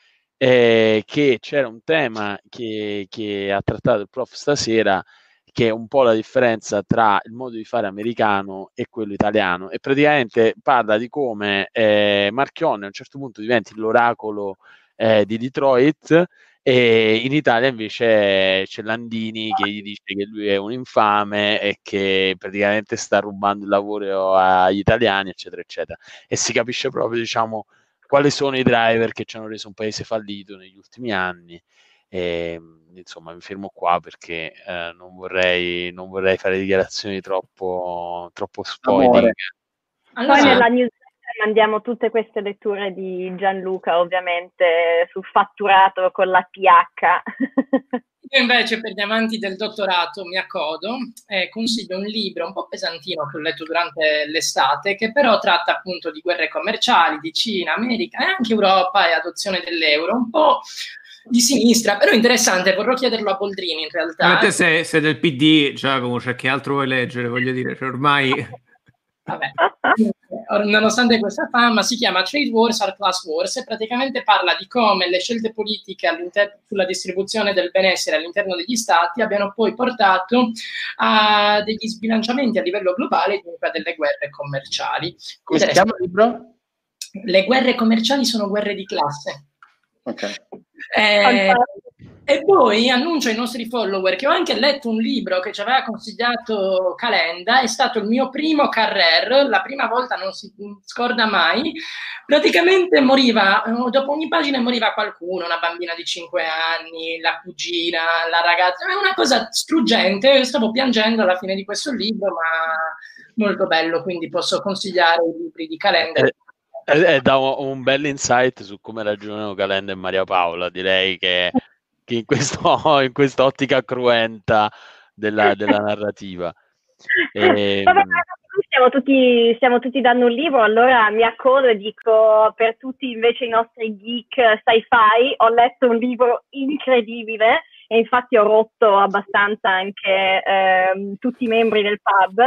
Eh, che c'era un tema che, che, ha trattato il prof stasera, che è un po' la differenza tra il modo di fare americano e quello italiano, e praticamente parla di come eh, Marchionne a un certo punto diventi l'oracolo eh, di Detroit. E in Italia invece c'è Landini che gli dice che lui è un infame e che praticamente sta rubando il lavoro agli italiani, eccetera, eccetera. E si capisce proprio, diciamo, quali sono i driver che ci hanno reso un paese fallito negli ultimi anni. E, ehm, insomma, mi fermo qua perché eh, non, vorrei, non, vorrei, fare dichiarazioni troppo, troppo spoiling. Allora, Poi nella newsletter mandiamo tutte queste letture di Gianluca, ovviamente sul fatturato con la PH. Io invece per gli amanti del dottorato mi accodo e consiglio un libro un po' pesantino che ho letto durante l'estate, che però tratta appunto di guerre commerciali, di Cina, America e anche Europa e adozione dell'euro, un po' di sinistra, però interessante, vorrò chiederlo a Boldrini in realtà. Ma te sei, sei del PD, Giacomo, cioè che altro vuoi leggere, voglio dire, cioè ormai... Vabbè. Nonostante questa fama, si chiama Trade Wars are Class Wars e praticamente parla di come le scelte politiche sulla distribuzione del benessere all'interno degli stati abbiano poi portato a degli sbilanciamenti a livello globale, dunque a delle guerre commerciali. Come si chiama il libro? Le guerre commerciali sono guerre di classe. Ok. Eh, e poi annuncio ai nostri follower che ho anche letto un libro che ci aveva consigliato Calenda, è stato il mio primo carrer, la prima volta non si scorda mai. Praticamente moriva, dopo ogni pagina moriva qualcuno, una bambina di 5 anni, la cugina, la ragazza, è una cosa struggente, stavo piangendo alla fine di questo libro, ma molto bello, quindi posso consigliare i libri di Calenda. Eh, eh, eh, da un bel insight su come ragionano Calenda e Maria Paola, direi che in, questo, in quest'ottica cruenta della, della narrativa. E, ehm, stiamo tutti, stiamo tutti dando un libro, allora mi accorgo e dico per tutti invece i nostri geek sci-fi, ho letto un libro incredibile e infatti ho rotto abbastanza anche ehm, tutti i membri del pub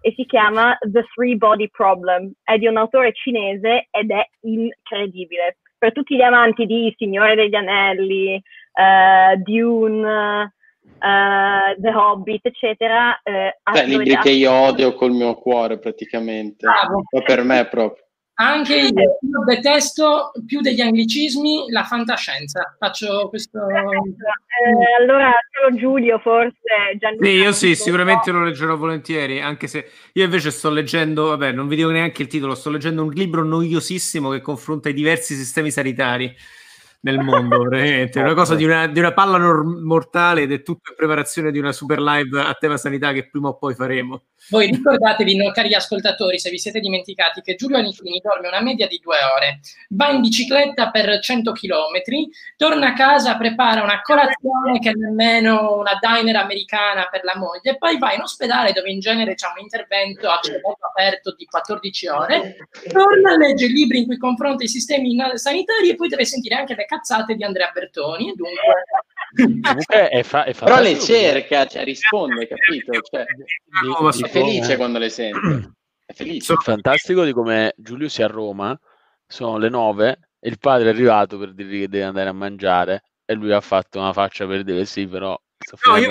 e si chiama The Three Body Problem, è di un autore cinese ed è incredibile. Per tutti gli amanti di Signore degli Anelli, uh, Dune, uh, The Hobbit, eccetera. Uh, Beh, libri che io odio col mio cuore praticamente, ah, per me proprio. Anche io, io detesto più degli anglicismi la fantascienza. Faccio questo. Eh, allora, solo Giulio, forse. Gianni sì, io sì, sicuramente lo leggerò volentieri. Anche se io invece sto leggendo, vabbè, non vi dico neanche il titolo, sto leggendo un libro noiosissimo che confronta i diversi sistemi sanitari nel mondo, veramente. Una cosa di una, di una palla mortale ed è tutto in preparazione di una super live a tema sanità che prima o poi faremo. Voi ricordatevi, no, cari ascoltatori, se vi siete dimenticati, che Giulio Anichini dorme una media di due ore, va in bicicletta per 100 km, torna a casa, prepara una colazione che è nemmeno una diner americana per la moglie, e poi va in ospedale dove in genere c'è un intervento a cielo aperto di 14 ore, torna, legge libri in cui confronta i sistemi sanitari e poi deve sentire anche le cazzate di Andrea Bertoni. Dunque è, fa- è Però le cerca, cioè risponde, capito? Cioè, no, è felice quando le sente. È felice. È fantastico di come Giulio sia a Roma, sono le nove e il padre è arrivato per dirgli che deve andare a mangiare e lui ha fatto una faccia per dire sì, però no, io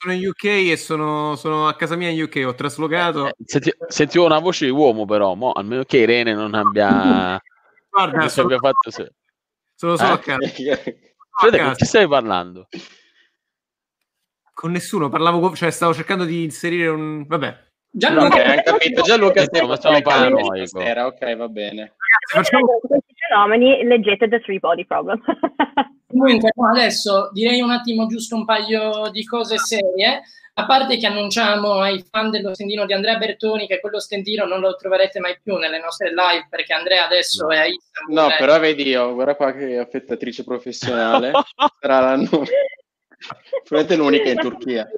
sono in UK e sono, sono, a casa mia in UK, ho traslocato. Eh, senti, sentivo una voce di uomo però, mo, almeno che Irene non abbia... Guarda, non sono, abbia fatto... Sono solo eh? a casa. Fede, con chi stai parlando? Con nessuno, parlavo, cioè stavo cercando di inserire un... Vabbè. Gianluca, no, okay, capito, Gianluca stiamo, stiamo paranoico. Era, ok, va bene. Ragazzi, facciamo... questi fenomeni leggete The Three Body Problem. Comunque, adesso direi un attimo giusto un paio di cose serie. A parte che annunciamo ai fan dello stendino di Andrea Bertoni che quello stendino non lo troverete mai più nelle nostre live perché Andrea adesso no. è a Istanbul. No, però vedi, oh, guarda qua che affettatrice professionale. Sarà l'anno... Probabilmente l'unica in Turchia.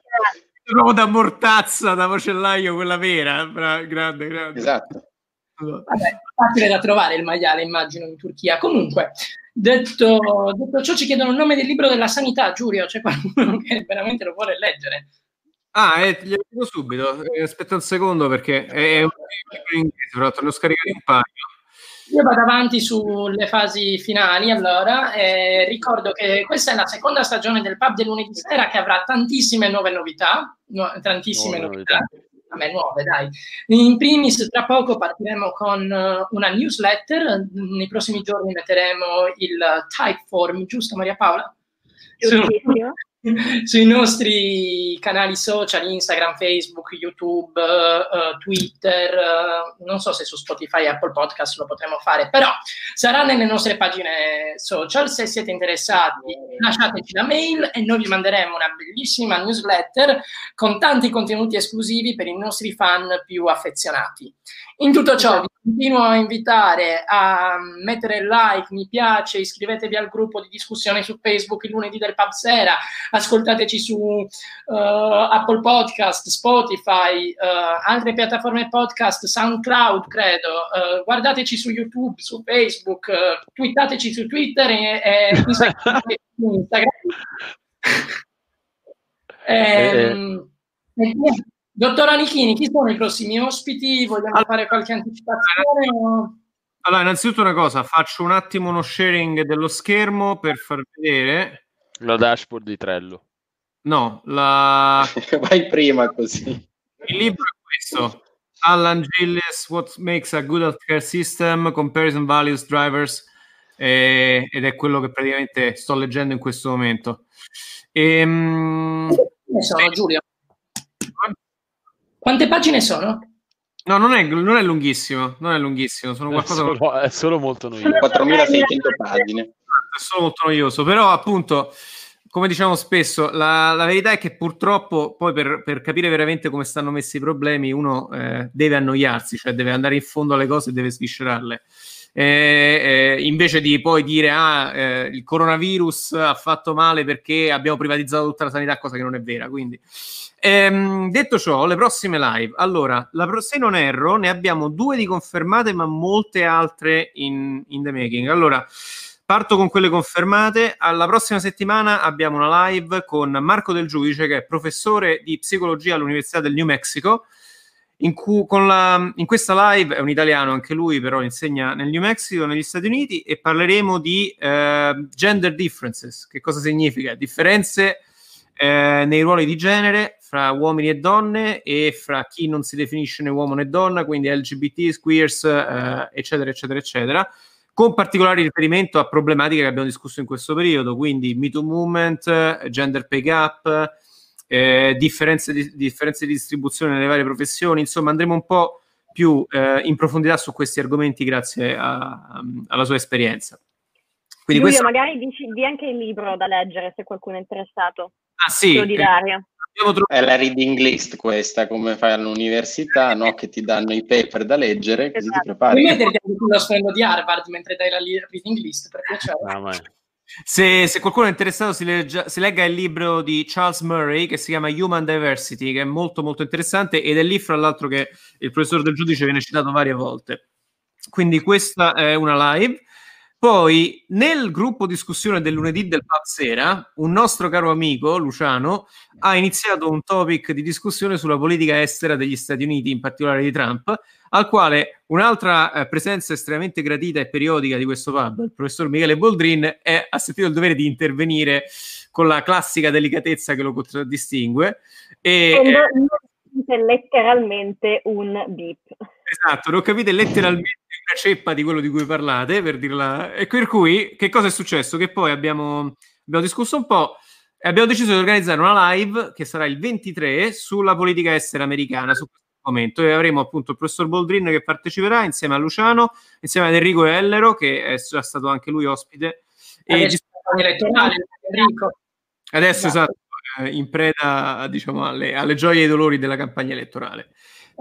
Proprio da mortazza, da macellaio, quella vera. Bra- grande, grande. Esatto. Vabbè, facile da trovare il maiale, immagino, in Turchia. Comunque, detto, detto ciò, ci chiedono il nome del libro della sanità, Giulio. C'è qualcuno che veramente lo vuole leggere. Ah, eh, glielo dico subito. Eh, aspetta un secondo perché è un libro in inglese, però ne ho scaricato un paio. Io vado avanti sulle fasi finali, allora. Eh, ricordo che questa è la seconda stagione del pub del lunedì sera che avrà tantissime nuove novità, no, tantissime nuove novità. novità. A me nuove, dai. In primis, tra poco partiremo con uh, una newsletter. Nei prossimi giorni metteremo il typeform, giusto Maria Paola? Giustissimo sui nostri canali social, Instagram, Facebook, YouTube, uh, Twitter, uh, non so se su Spotify e Apple Podcast lo potremo fare, però sarà nelle nostre pagine social. Se siete interessati, lasciateci la mail e noi vi manderemo una bellissima newsletter con tanti contenuti esclusivi per i nostri fan più affezionati. In tutto ciò vi continuo a invitare a mettere like, mi piace, iscrivetevi al gruppo di discussione su Facebook il lunedì del Pub Sera, ascoltateci su uh, Apple Podcast, Spotify, uh, altre piattaforme podcast, SoundCloud credo, uh, guardateci su YouTube, su Facebook, twittateci su Twitter e, e Instagram. ehm, eh, Dottor Anichini, chi sono i prossimi ospiti? Vogliamo allora, fare qualche anticipazione? O... Allora, innanzitutto una cosa, faccio un attimo uno sharing dello schermo per far vedere la dashboard di Trello. No, la... vai prima così. Il libro è questo. Alan Gillis, What Makes a Good Healthcare System, Comparison Values Drivers, eh, ed è quello che praticamente sto leggendo in questo momento. Ehm... Sono Giulio. Quante pagine sono? No, non è, non è lunghissimo, non è lunghissimo, sono qualcosa... È solo, è solo molto noioso. 4600 pagine. È solo molto noioso, però appunto, come diciamo spesso, la, la verità è che purtroppo poi per, per, capire veramente come stanno messi i problemi uno eh, deve annoiarsi, cioè deve andare in fondo alle cose e deve sviscerarle. Eh, eh, invece di poi dire ah, eh, il coronavirus ha fatto male perché abbiamo privatizzato tutta la sanità, cosa che non è vera. Quindi Ehm, detto ciò, le prossime live. Allora, la, se non erro, ne abbiamo due di confermate, ma molte altre in, in the making. Allora, parto con quelle confermate. Alla prossima settimana abbiamo una live con Marco Del Giudice, che è professore di psicologia all'Università del New Mexico. In, cu- la, in, questa live è un italiano anche lui, però insegna nel New Mexico, negli Stati Uniti, e parleremo di eh, gender differences. Che cosa significa? Differenze eh, nei ruoli di genere fra uomini e donne e fra chi non si definisce né uomo né donna, quindi LGBT, queers, eh, eccetera, eccetera, eccetera, con particolare riferimento a problematiche che abbiamo discusso in questo periodo, quindi Me Too Movement, gender pay gap, eh, differenze, di, differenze di distribuzione nelle varie professioni, insomma andremo un po' più eh, in profondità su questi argomenti grazie a, a, alla sua esperienza. Quindi Giulio, questo... magari dici, di anche il libro da leggere se qualcuno è interessato. Ah sì, di Daria. È la reading list questa, come fai all'università, no? che ti danno i paper da leggere, così esatto. ti prepari. Puoi metterti anche lo sfondo di Harvard mentre dai la reading list, per piacere. Ah, se, se, qualcuno è interessato, si, legge, si, legga il libro di Charles Murray che si chiama Human Diversity, che è molto molto interessante ed è lì, fra l'altro, che il professore del giudice viene citato varie volte. Quindi questa è una live. Poi nel gruppo discussione del lunedì del Pub Sera, un nostro caro amico, Luciano, ha iniziato un topic di discussione sulla politica estera degli Stati Uniti, in particolare di Trump, al quale un'altra eh, presenza estremamente gradita e periodica di questo pub, il professor Michele Boldrin, è, ha sentito il dovere di intervenire con la classica delicatezza che lo contraddistingue. E, eh, letteralmente un beep. Esatto, non capite letteralmente una ceppa di quello di cui parlate, per dirla. E per cui, che cosa è successo? Che poi abbiamo, abbiamo discusso un po' e abbiamo deciso di organizzare una live che sarà il 23 sulla politica estera americana, su questo argomento. E avremo appunto il professor Boldrin che parteciperà insieme a Luciano, insieme ad Enrico Ellero, che è già stato anche lui ospite. Adesso, e elettorale, Enrico. Adesso esatto, esatto in preda diciamo, alle, alle gioie e ai dolori della campagna elettorale.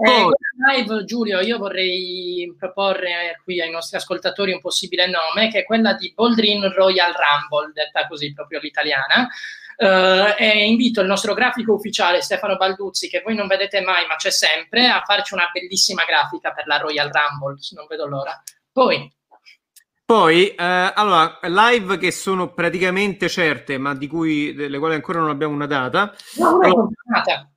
Eh, live, Giulio, io vorrei proporre qui ai nostri ascoltatori un possibile nome, che è quella di Boldrin Royal Rumble, detta così proprio all'italiana. Uh, e invito il nostro grafico ufficiale Stefano Balduzzi, che voi non vedete mai, ma c'è sempre, a farci una bellissima grafica per la Royal Rumble. Non vedo l'ora. Poi. Poi, eh, allora, live che sono praticamente certe, ma di cui delle quali ancora non abbiamo una data. No, una allora,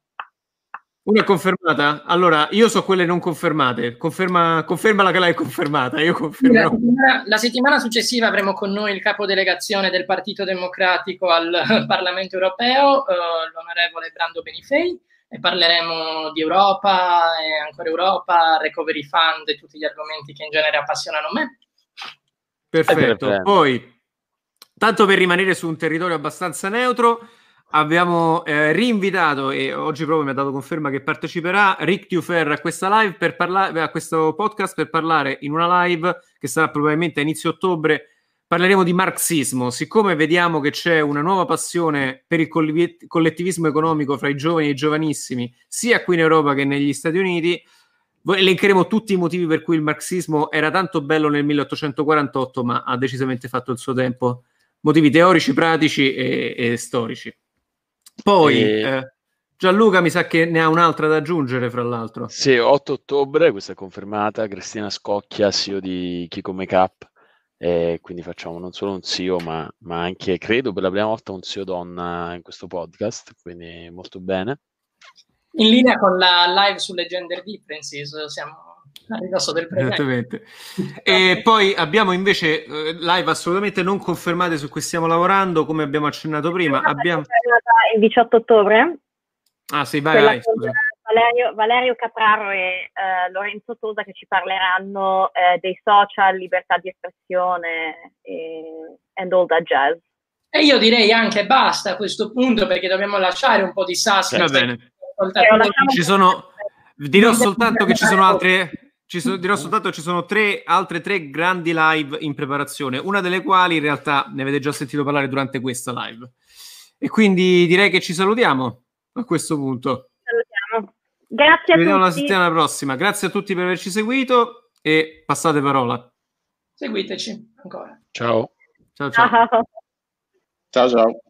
una confermata? Allora, io so quelle non confermate. Conferma, confermala che l'hai confermata. Io confermo. La settimana, la settimana successiva avremo con noi il capo delegazione del Partito Democratico al Parlamento europeo, eh, l'onorevole Brando Benifei, e parleremo di Europa e ancora Europa, Recovery Fund e tutti gli argomenti che in genere appassionano me. Perfetto. Poi, tanto per rimanere su un territorio abbastanza neutro, abbiamo eh, rinvitato e oggi proprio mi ha dato conferma che parteciperà Rick Tufer a questa live per parlare a questo podcast per parlare in una live che sarà probabilmente a inizio ottobre. Parleremo di marxismo. Siccome vediamo che c'è una nuova passione per il collettivismo economico fra i giovani e i giovanissimi sia qui in Europa che negli Stati Uniti elencheremo tutti i motivi per cui il marxismo era tanto bello nel 1848 ma ha decisamente fatto il suo tempo. Motivi teorici, pratici e, e storici poi e... eh, Gianluca mi sa che ne ha un'altra da aggiungere, fra l'altro. Sì, 8 ottobre, questa è confermata, Cristina Scocchia, CEO di Kiko Makeup, e quindi facciamo non solo un CEO, ma, ma, anche, credo, per la prima volta un CEO donna in questo podcast, quindi molto bene. In linea con la live sulle gender differences, siamo Esattamente. E poi abbiamo invece eh, live assolutamente non confermate su cui stiamo lavorando, come abbiamo accennato prima. Abbiamo... Il 18 ottobre. Ah sì, vai, vai Valerio, Valerio, Capraro e uh, Lorenzo Tosa che ci parleranno uh, dei social, libertà di espressione e and all that jazz. E io direi anche basta a questo punto perché dobbiamo lasciare un po' di suspense. Va bene. Ci sono, dirò soltanto che ci sono altre ci so, dirò soltanto che ci sono tre, altre tre grandi live in preparazione, una delle quali in realtà ne avete già sentito parlare durante questa live. E quindi direi che ci salutiamo a questo punto. Salutiamo. Grazie ci a vediamo la settimana prossima. Grazie a tutti per averci seguito e passate parola. Seguiteci ancora. Ciao. Ciao ciao. Ciao ciao.